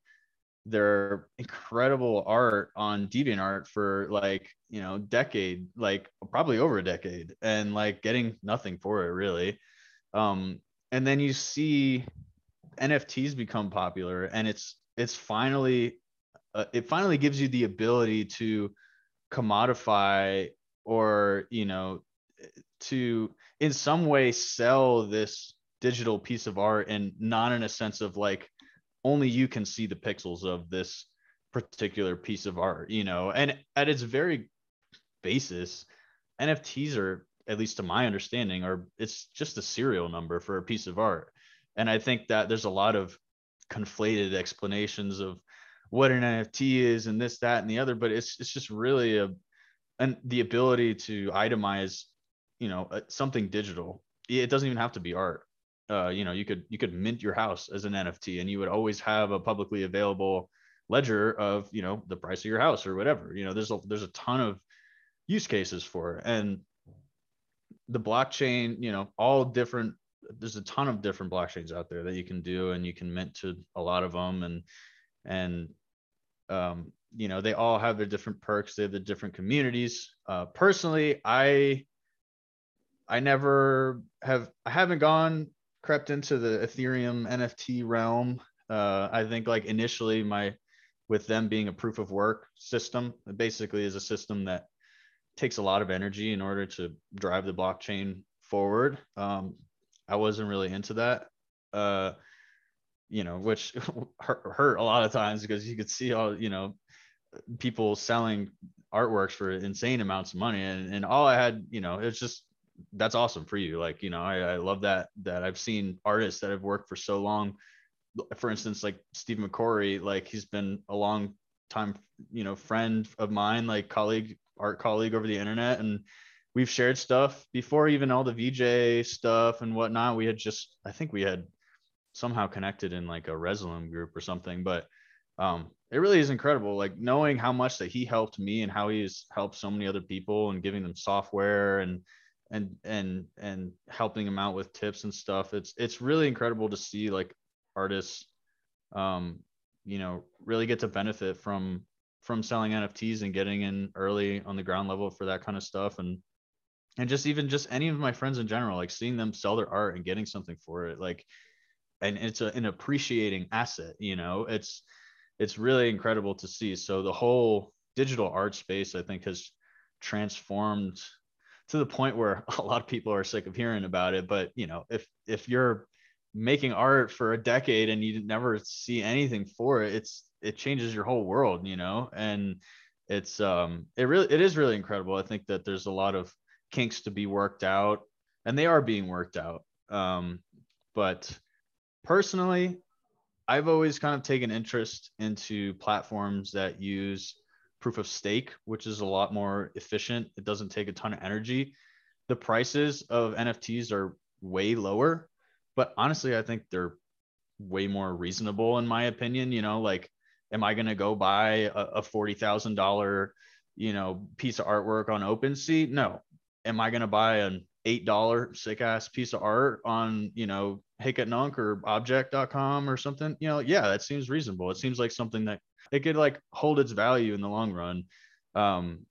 their incredible art on DeviantArt for like, you know, decade, like probably over a decade, and like getting nothing for it really. Um, and then you see NFTs become popular and it's it's finally uh, it finally gives you the ability to commodify or you know to in some way sell this digital piece of art and not in a sense of like only you can see the pixels of this particular piece of art, you know. And at its very basis, NFTs are, at least to my understanding, are it's just a serial number for a piece of art. And I think that there's a lot of conflated explanations of what an NFT is and this, that, and the other, but it's it's just really a and the ability to itemize, you know, something digital. It doesn't even have to be art. Uh, you know, you could you could mint your house as an NFT, and you would always have a publicly available ledger of you know the price of your house or whatever. You know, there's a there's a ton of use cases for it, and the blockchain, you know, all different. There's a ton of different blockchains out there that you can do, and you can mint to a lot of them, and and um, you know they all have their different perks they have the different communities. Uh, personally i i never have i haven't gone crept into the ethereum nft realm. Uh, i think like initially my with them being a proof of work system it basically is a system that takes a lot of energy in order to drive the blockchain forward. Um, i wasn't really into that. Uh, you know, which [laughs] hurt, hurt, a lot of times because you could see all, you know, people selling artworks for insane amounts of money and, and all i had you know it's just that's awesome for you. Like you know I, I love that that i've seen artists that have worked for so long. For instance like steve mccoury like he's been a long time you know friend of mine like colleague art colleague over the internet and we've shared stuff before even all the vj stuff and whatnot. We had just i think we had somehow connected in like a Resolume group or something but um it really is incredible like knowing how much that he helped me and how he's helped so many other people and giving them software and and and and helping them out with tips and stuff. It's it's really incredible to see like artists um you know really get to benefit from from selling nfts and getting in early on the ground level for that kind of stuff. And and just even just any of my friends in general like seeing them sell their art and getting something for it like and it's a, an appreciating asset you know it's it's really incredible to see. So the whole digital art space, I think, has transformed to the point where [laughs] a lot of people are sick of hearing about it. But you know, if if you're making art for a decade and you never see anything for it, it's it changes your whole world, you know. And it's um it really it is really incredible. I think that there's a lot of kinks to be worked out, and they are being worked out. Um, but personally, I've always kind of taken interest into platforms that use proof of stake, which is a lot more efficient. It doesn't take a ton of energy. The prices of NFTs are way lower, but honestly, I think they're way more reasonable in my opinion. You know, like, am I going to go buy a, a $40,000, you know, piece of artwork on OpenSea? No. Am I going to buy an $8 sick ass piece of art on, you know, Nunk or objkt.com or something, you know, yeah, that seems reasonable. It seems like something that it could like hold its value in the long run. Um,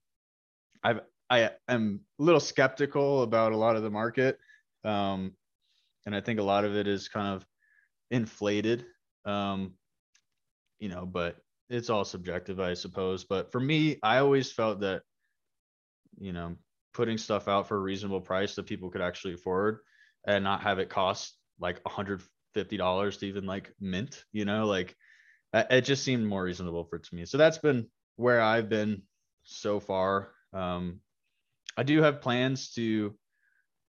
I've, I am a little skeptical about a lot of the market. Um, and I think a lot of it is kind of inflated. Um, you know, but it's all subjective, I suppose. But for me, I always felt that, you know, putting stuff out for a reasonable price that people could actually afford and not have it cost like $150 to even like mint, you know, like it just seemed more reasonable for to me. So that's been where I've been so far. Um, I do have plans to,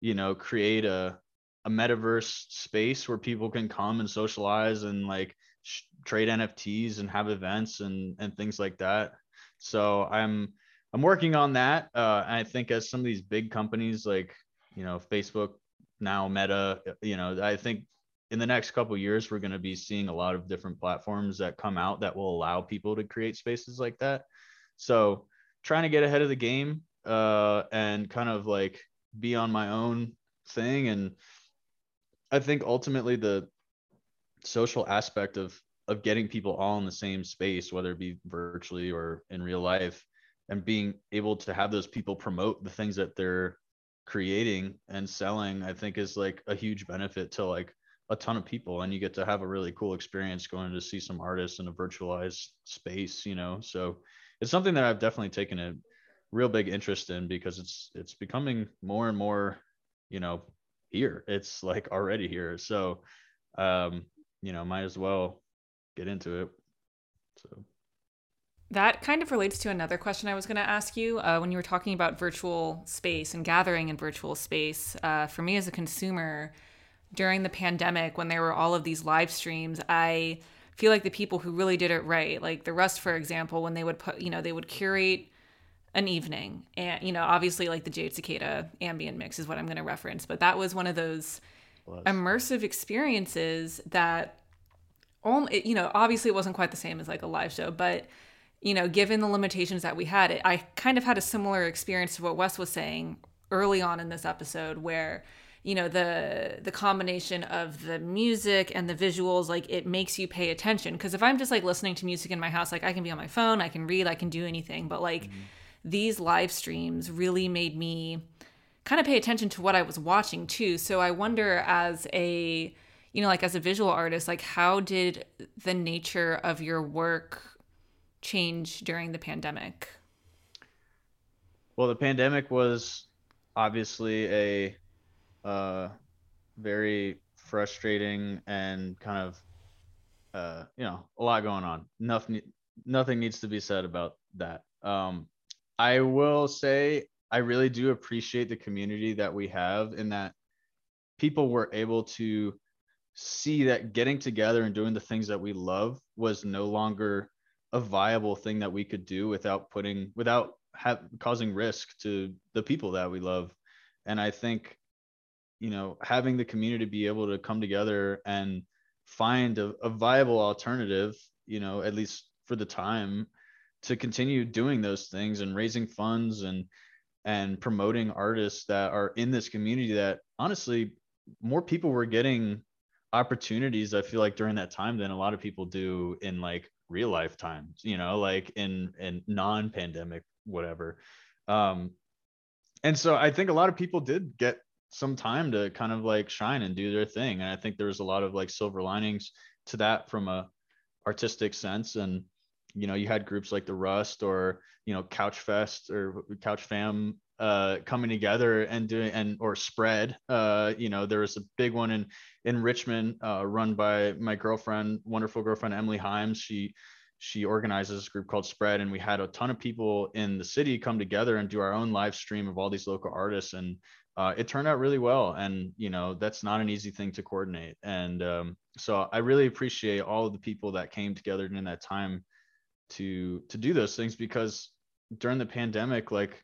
you know, create a, a metaverse space where people can come and socialize and like sh- trade NFTs and have events and, and things like that. So I'm, I'm working on that. Uh, I think as some of these big companies like, you know, Facebook now Meta, you know, I think in the next couple years we're going to be seeing a lot of different platforms that come out that will allow people to create spaces like that. So trying to get ahead of the game uh, and kind of like be on my own thing and I think ultimately the social aspect of of getting people all in the same space whether it be virtually or in real life and being able to have those people promote the things that they're creating and selling i think is like a huge benefit to like a ton of people and you get to have a really cool experience going to see some artists in a virtualized space you know so it's something that i've definitely taken a real big interest in because it's it's becoming more and more you know here. It's like already here. So, um, you know, might as well get into it. So that kind of relates to another question I was going to ask you uh, when you were talking about virtual space and gathering in virtual space. Uh, for me as a consumer, during the pandemic, when there were all of these live streams, I feel like the people who really did it right, like the Rust, for example, when they would put, you know, they would curate an evening, and you know, obviously, like the Jade Cicada ambient mix is what I'm going to reference, but that was one of those immersive experiences that, you know, obviously it wasn't quite the same as like a live show, but you know, given the limitations that we had, it, I kind of had a similar experience to what Wes was saying early on in this episode, where you know the the combination of the music and the visuals like it makes you pay attention. Because if i'm just like listening to music in my house like i can be on my phone i can read i can do anything. But like mm-hmm. these live streams really made me kind of pay attention to what i was watching too. So i wonder as a you know like as a visual artist like how did the nature of your work change during the pandemic? Well, the pandemic was obviously a uh, very frustrating and kind of uh, you know a lot going on. Nothing nothing needs to be said about that. Um, I will say I really do appreciate the community that we have in that people were able to see that getting together and doing the things that we love was no longer a viable thing that we could do without putting without have, causing risk to the people that we love. And i think you know having the community be able to come together and find a, a viable alternative you know at least for the time to continue doing those things and raising funds and and promoting artists that are in this community that honestly more people were getting opportunities i feel like during that time than a lot of people do in like real life times you know like in in non-pandemic whatever. Um and so i think a lot of people did get some time to kind of like shine and do their thing. And i think there was a lot of like silver linings to that from a artistic sense. And you know you had groups like the rust or you know couch fest or couch fam uh, coming together and doing and or spread. Uh, you know, there was a big one in in Richmond, uh, run by my girlfriend, wonderful girlfriend Emily Himes. She she organizes a group called Spread, and we had a ton of people in the city come together and do our own live stream of all these local artists, and uh, it turned out really well. And you know, that's not an easy thing to coordinate. And um, so I really appreciate all of the people that came together in that time to to do those things because during the pandemic, like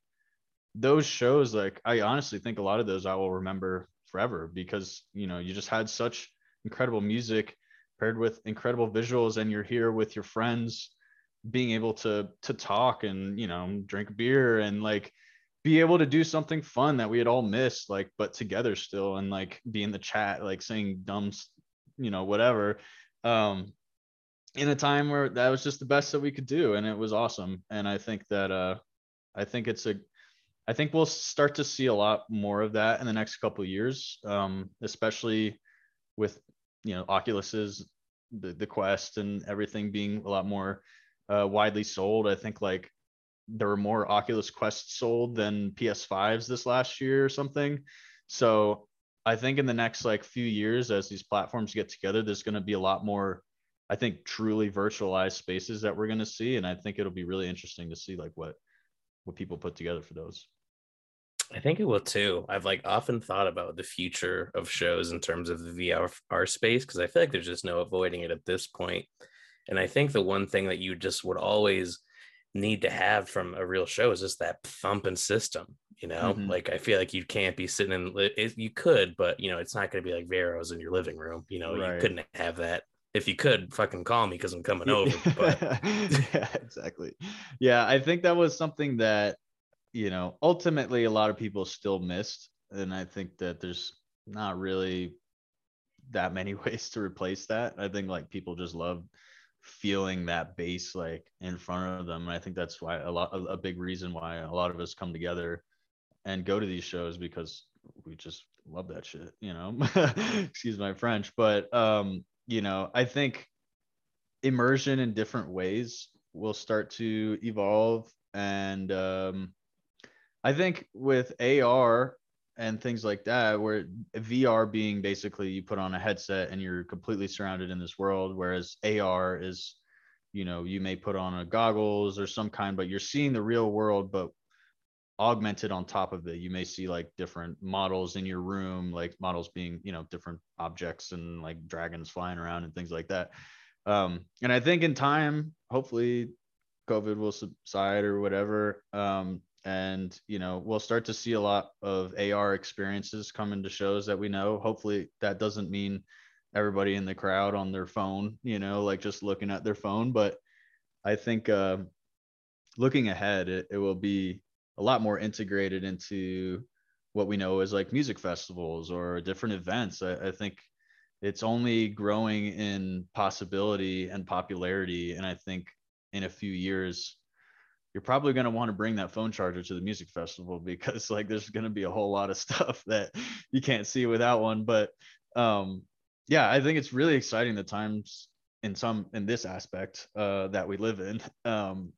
those shows, like I honestly think a lot of those I will remember forever because you know you just had such incredible music paired with incredible visuals, and you're here with your friends, being able to to talk and you know drink beer and like be able to do something fun that we had all missed, like but together still, and like be in the chat, like saying dumb, you know, whatever. Um, in a time where that was just the best that we could do, and it was awesome. And I think that uh, I think it's a I think we'll start to see a lot more of that in the next couple years, um, especially with you know Oculus's the, the Quest and everything being a lot more uh, widely sold. I think like there were more Oculus Quests sold than PS5s this last year or something. So I think in the next like few years, as these platforms get together, there's going to be a lot more, I think, truly virtualized spaces that we're going to see, and I think it'll be really interesting to see like what what people put together for those. I think it will too. I've like often thought about the future of shows in terms of the VR space because I feel like there's just no avoiding it at this point. And I think the one thing that you just would always need to have from a real show is just that thumping system. You know, mm-hmm. like I feel like you can't be sitting in. It, you could, but you know, it's not going to be like Veros in your living room. You know, right. you couldn't have that. If you could, fucking call me because I'm coming [laughs] over. But yeah, exactly. Yeah, I think that was something that you know, ultimately a lot of people still missed. And I think that there's not really that many [laughs] ways to replace that. I think like people just love feeling that bass like in front of them. And I think that's why a lot a big reason why a lot of us come together and go to these shows because we just love that shit, you know. [laughs] Excuse my French, but um, you know, I think immersion in different ways will start to evolve and um I think with AR and things like that where vr being basically you put on a headset and you're completely surrounded in this world whereas ar is you know you may put on a goggles or some kind but you're seeing the real world but augmented on top of it. You may see like different models in your room like models being you know different objects and like dragons flying around and things like that. Um and i think in time hopefully covid will subside or whatever um and you know we'll start to see a lot of ar experiences come into shows that we know hopefully that doesn't mean everybody in the crowd on their phone you know like just looking at their phone but i think uh, looking ahead it, it will be a lot more integrated into what we know as like music festivals or different events. I, I think it's only growing in possibility and popularity. And I think in a few years, you're probably going to want to bring that phone charger to the music festival [laughs] because like there's going to be a whole lot of [laughs] stuff that you can't see without one. But um, yeah, I think it's really exciting the times in some in this aspect uh, that we live in. [laughs] Um,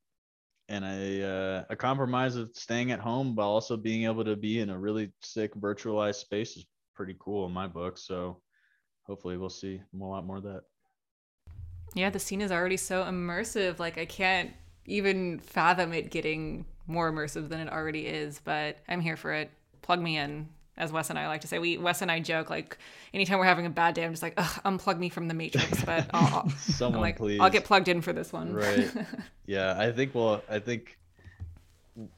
and a uh, a compromise of staying at home while also being able to be in a really sick virtualized space is pretty cool in my book. So hopefully we'll see a lot more of that. Yeah, the scene is already so immersive. Like I can't even fathom it getting more immersive than it already is, but I'm here for it. Plug me in as Wes and I like to say. We Wes and I joke like anytime we're having a bad day, I'm just like, Ugh, unplug me from the Matrix. [laughs] But I'll, someone like, please, I'll get plugged in for this one. Right. [laughs] yeah, I think we'll. I think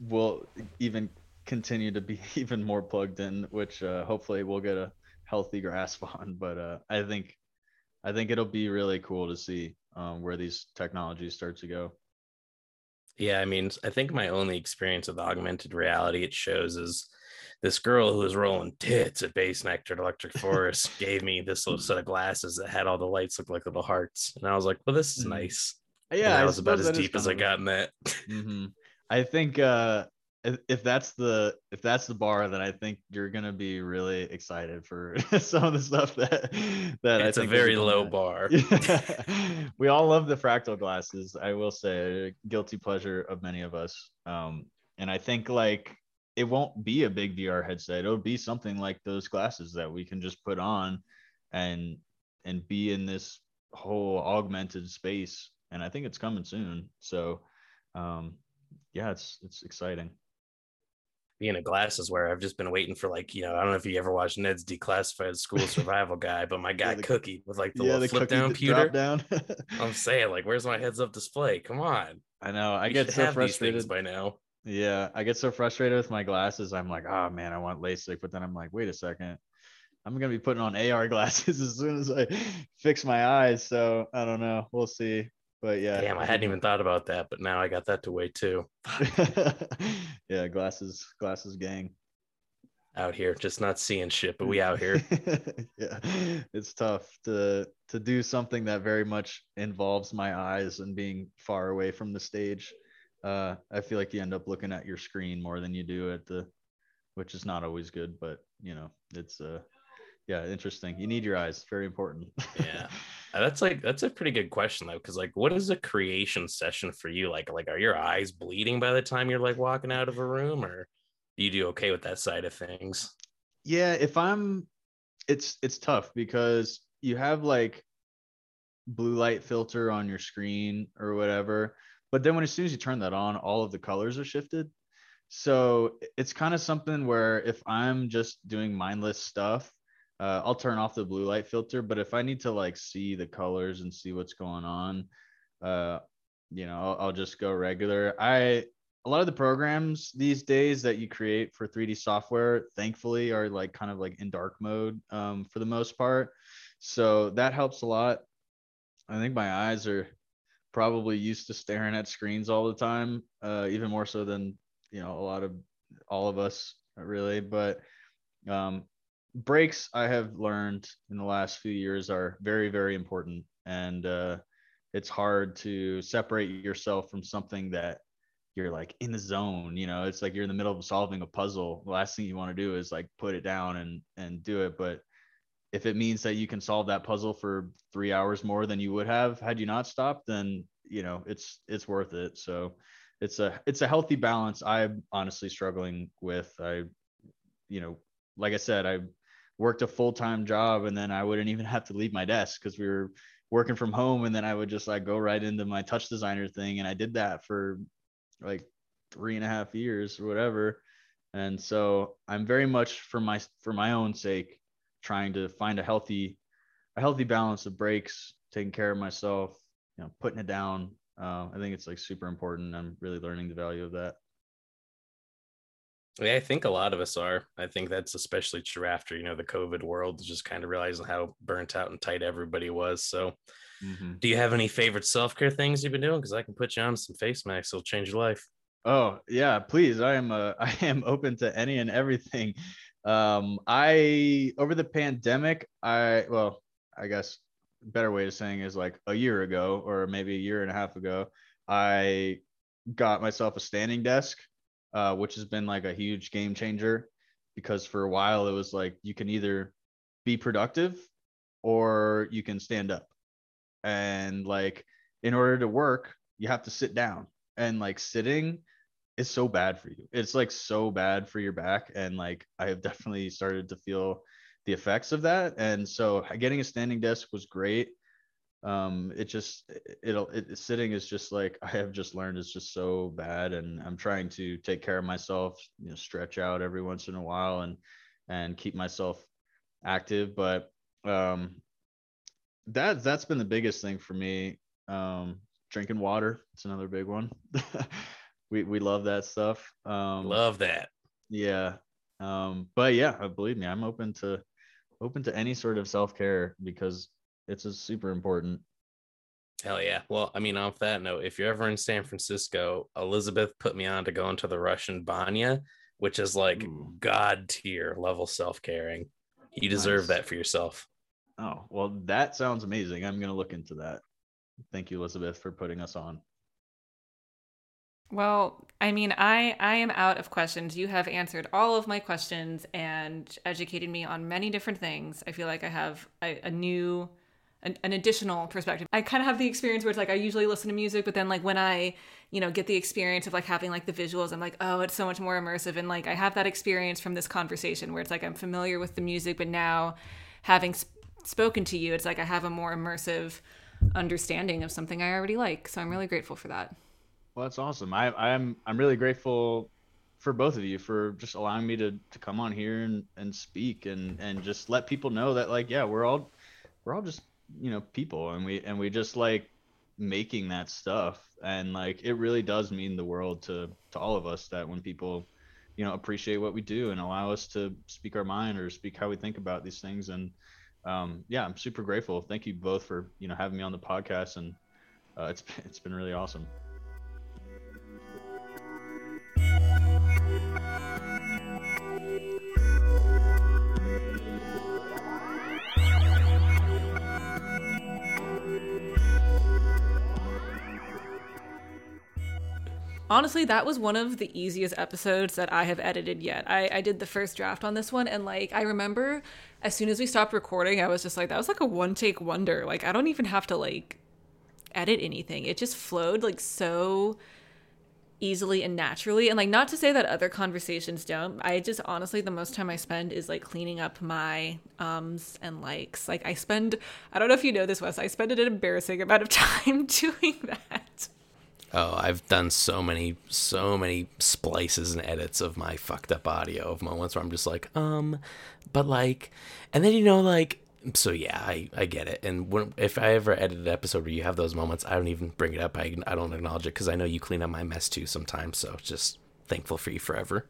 we'll even continue to be [laughs] even more plugged in, which uh, hopefully we'll get a healthy grasp on. But uh, I think, I think it'll be really cool to see um, where these technologies start to go. Yeah, I mean, I think my only experience with augmented reality it shows is this girl who was rolling tits at Bassnectar at Electric Forest [laughs] gave me this little set of glasses that had all the lights look like little hearts, and I was like, "Well, this is mm-hmm. nice." Yeah, and that was about as deep as I got in that. Mm-hmm. [laughs] I think uh, if, if that's the if that's the bar, then I think you're gonna be really excited for [laughs] some of the stuff that that it's I think a very low bar. [laughs] we all love the fractal glasses. I will say, guilty pleasure of many of us. Um, and I think like it won't be a big VR headset. It'll be something like those glasses that we can just put on and and be in this whole augmented space. And I think it's coming soon. So um yeah, it's it's exciting. Being a glasses wearer, I've just been waiting for like, you know, I don't know if you ever watched Ned's Declassified School Survival Guide, but my guy yeah, the, Cookie with like the yeah, little the flip down pewter. Down. [laughs] I'm saying, like, where's my heads up display? Come on. I know. I get so frustrated by now. Yeah, I get so frustrated with my glasses. I'm like, oh man, I want LASIK, but then I'm like, wait a second, I'm gonna be putting on AR glasses [laughs] as soon as I fix my eyes. So I don't know. We'll see. But yeah. Damn, I hadn't even thought about that, but now I got that to wait too. [laughs] yeah, glasses, glasses gang. Out here, just not seeing shit, but we out here. [laughs] yeah, it's tough to to do something that very much involves my eyes and being far away from the stage uh, I feel like you end up looking at your screen more than you do at the, which is not always good, but you know, it's uh, yeah, interesting. You need your eyes, very important. yeah, [laughs] uh, that's like that's a pretty good question though, because like, what is a creation session for you? Like, like are your eyes bleeding by the time you're like walking out of a room, or do you do okay with that side of things? Yeah, if I'm, it's it's tough because you have like blue light filter on your screen or whatever but then when as soon as you turn that on, all of the colors are shifted. So it's kind of something where if I'm just doing mindless stuff, uh, I'll turn off the blue light filter. But if I need to like see the colors and see what's going on, uh, you know, I'll, I'll just go regular. I a lot of the programs these days that you create for 3D software, thankfully, are like kind of like in dark mode um, for the most part. So that helps a lot. I think my eyes are probably used to staring at screens all the time, uh, even more so than you know a lot of all of us really. But um, breaks I have learned in the last few years are very very important, and uh, it's hard to separate yourself from something that you're like in the zone you know it's like you're in the middle of solving a puzzle the last thing you want to do is like put it down and and do it but if it means that you can solve that puzzle for three hours more than you would have had you not stopped, then you know it's it's worth it. So it's a it's a healthy balance. I'm honestly struggling with. I, you know, like I said, I worked a full time job and then I wouldn't even have to leave my desk because we were working from home and then I would just like go right into my TouchDesigner thing. And I did that for like three and a half years or whatever. And so I'm very much for my for my own sake trying to find a healthy a healthy balance of breaks, taking care of myself, you know, putting it down. Uh, I think it's like super important. I'm really learning the value of that. Yeah, I think a lot of us are. I think that's especially true after, you know, the COVID world, just kind of realizing how burnt out and tight everybody was. So, mm-hmm. do you have any favorite self care things you've been doing? Because I can put you on some face masks, it'll change your life. Oh, yeah, please. I am uh, [laughs] I am open to any and everything. Um, I over the pandemic, I well, I guess better way of saying is like a year ago or maybe a year and a half ago, I got myself a standing desk, uh, which has been like a huge game changer because for a while it was like you can either be productive or you can stand up. And like in order to work, you have to sit down. And like sitting is so bad for you. It's like so bad for your back. And like I have [laughs] definitely started to feel the effects of that. And so getting a standing desk was great. Um, it just it'll it, sitting is just like [laughs] I have just learned is just so bad, and I'm trying to take care of myself, you know, stretch out every once in a while, and and keep myself active. But um, that that's been the biggest thing for me. Um, drinking water, it's another big one. [laughs] we we love that stuff. Um, love that. Yeah. Um, but yeah, believe me, I'm open to open to any sort of self care because it's a super important. Hell yeah. Well, I mean, off that note, if you're ever in San Francisco, Elizabeth put me on to go into the Russian Banya, which is like god tier level self caring. You deserve nice. that for yourself. Oh, well, that sounds amazing. I'm going to look into that. Thank you, Elizabeth, for putting us on. Well, I mean, I I am out of questions. You have answered all of my questions and educated me on many different things. I feel like I have a, a new an, an, additional perspective. I kind of have the experience where it's like I usually listen to music, but then like when I, you know, get the experience of like having like the visuals, I'm like, oh, it's so much more immersive. And like I have that experience from this conversation where it's like I'm familiar with the music, but now having sp- spoken to you, it's like I have a more immersive understanding of something I already like. So I'm really grateful for that. Well, that's awesome. I, I'm I'm really grateful for both of you for just allowing me to to come on here and and speak and and just let people know that like yeah we're all we're all just you know people and we and we just like making that stuff. And like it really does mean the world to to all of us that when people you know appreciate what we do and allow us to speak our mind or speak how we think about these things. And um, yeah i'm super grateful. Thank you both for you know having me on the podcast and uh, it's [laughs] it's been really awesome honestly that was one of the easiest episodes that i have edited yet. I, I did the first draft on this one and like i remember as soon as we stopped recording i was just like that was like a one take wonder. Like i don't even have to like edit anything. It just flowed like so easily and naturally. And like not to say that other conversations don't. I just honestly the most time i spend is like cleaning up my ums and likes. Like i spend i don't know if you know this wes i spend an embarrassing amount of [laughs] time doing that Oh, I've done so many, so many splices and edits of my fucked up audio of moments where I'm just like, um, but like, and then you know, like, so yeah, I, I get it. And when, if I ever edit an episode where you have those moments, I don't even bring it up. I, I don't acknowledge it because I know you clean up my mess too sometimes. So just thankful for you forever.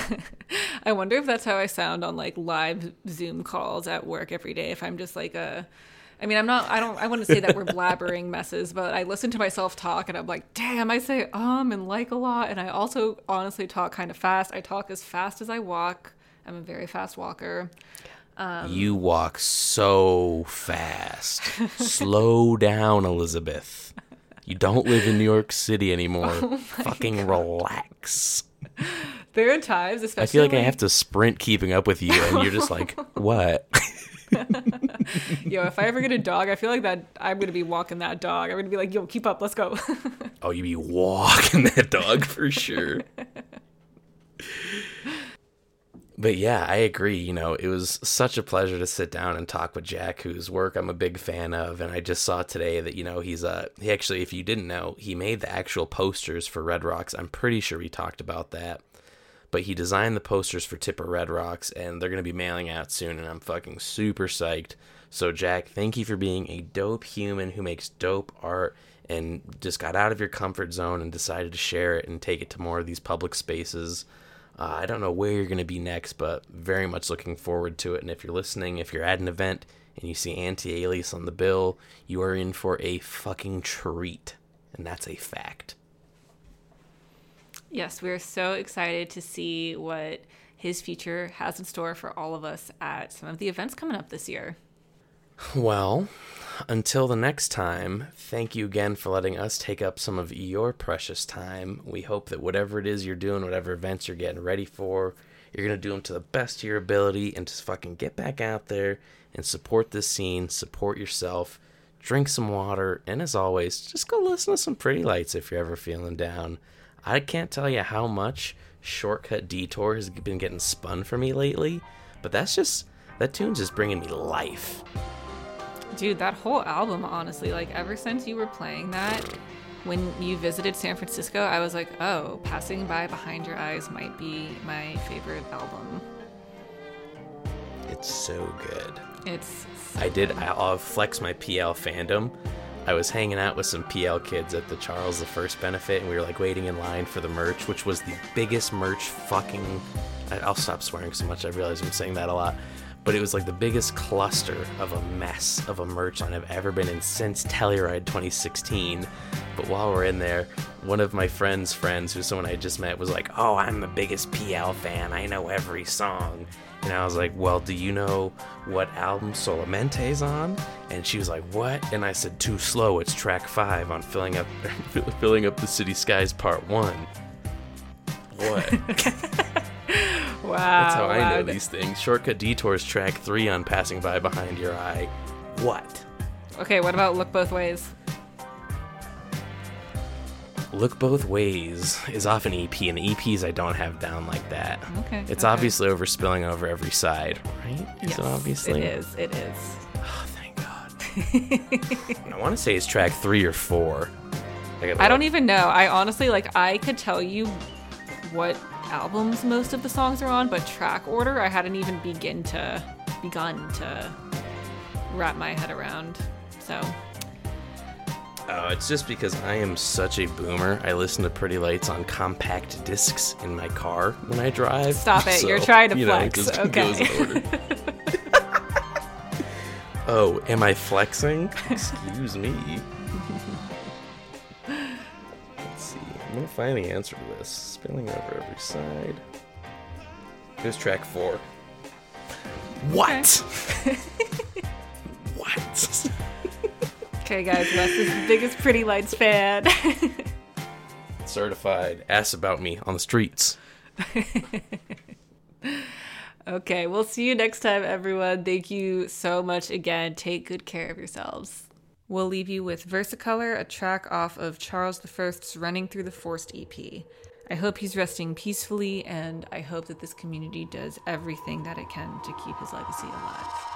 [laughs] I wonder if that's how I sound on like live Zoom calls at work every day. If I'm just like a I mean, I'm not, I don't, I wouldn't say that we're blabbering messes, but I listen to myself talk and I'm like, damn, I say um and like a lot. And I also honestly talk kind of fast. I talk as fast as I walk. I'm a very fast walker. Um, you walk so fast. Slow [laughs] down, Elizabeth. You don't live in New York City anymore. [laughs] Oh Fucking God. relax. There are times, especially. I feel like when... I have to sprint keeping up with you, and you're just like, [laughs] what? [laughs] yo, if I ever get a dog, I feel like that I'm gonna be walking that dog. I'm gonna be like, yo, keep up, let's go. [laughs] oh, you be walking that dog for sure. but yeah, I agree. You know, it was such a pleasure to sit down and talk with Jack, whose work I'm a big fan of. And I just saw today that, you know, he's uh he actually, if you didn't know, he made the actual posters for Red Rocks. I'm pretty sure we talked about that. But he designed the posters for Tipper Red Rocks, and they're going to be mailing out soon. And I'm fucking super psyched. So, Jack, thank you for being a dope human who makes dope art and just got out of your comfort zone and decided to share it and take it to more of these public spaces. Uh, I don't know where you're going to be next, but very much looking forward to it. And if you're listening, if you're at an event and you see Anti Alias on the bill, you are in for a fucking treat. And that's a fact. Yes, we're so excited to see what his future has in store for all of us at some of the events coming up this year. Well, until the next time, thank you again for letting us take up some of your precious time. We hope that whatever it is you're doing, whatever events you're getting ready for, you're going to do them to the best of your ability and just fucking get back out there and support this scene, support yourself, drink some water, and as always, just go listen to some Pretty Lights if you're ever feeling down. I can't tell you how much Shortcut Detour has been getting spun for me lately, but that's just, that tune's just bringing me life. Dude, that whole album, honestly, like ever since you were playing that, when you visited San Francisco, I was like, oh, Passing by Behind Your Eyes might be my favorite album. It's so good. It's. I did. I'll flex my PL fandom. I was hanging out with some PL kids at the Charles I benefit, and we were like waiting in line for the merch, which was the biggest merch fucking. I'll stop swearing so much. I realize I'm saying that a lot but it was like the biggest cluster of a mess of a merch line I've ever been in since Telluride 2016. But while we're in there, one of my friend's friends, who's someone I just met, was like, "Oh, I'm the biggest PL fan. I know every song." And I was like, "Well, do you know what album Solamente's on?" And she was like, "What?" And I said, "Too slow. It's track five on filling up, [laughs] filling up the city skies, part one." What? [laughs] Wow. That's how I know these things. Shortcut Detours track three on Passing By Behind Your Eye. What? Okay, what about Look Both Ways? Look Both Ways is off an EP, and the EPs I don't have down like that. Okay. It's okay. obviously over spilling over every side, right? Yes, so obviously. It is. It is. Oh, thank God. I want to say it's track three or four. gotta I don't even know. I honestly, like, I could tell you what albums most of the songs are on, but track order, I hadn't even begin to begun to wrap my head around. So, Oh, it's just because I am such a boomer. I listen to Pretty Lights on compact discs in my car when I drive. Stop it. So, You're trying to you know, flex. just Okay. goes in order. [laughs] oh, am I flexing? Excuse me. Let's see. I'm gonna find the answer to this. Spilling over every side. Here's track four. What? [laughs] what? Okay, guys, Wes is the biggest Pretty Lights fan. [laughs] Certified. Ask about me on the streets. [laughs] okay, we'll see you next time, everyone. Thank you so much again. Take good care of yourselves. We'll leave you with Versicolor, a track off of Charles I's Running Through the Forest EP. I hope he's resting peacefully, and I hope that this community does everything that it can to keep his legacy alive.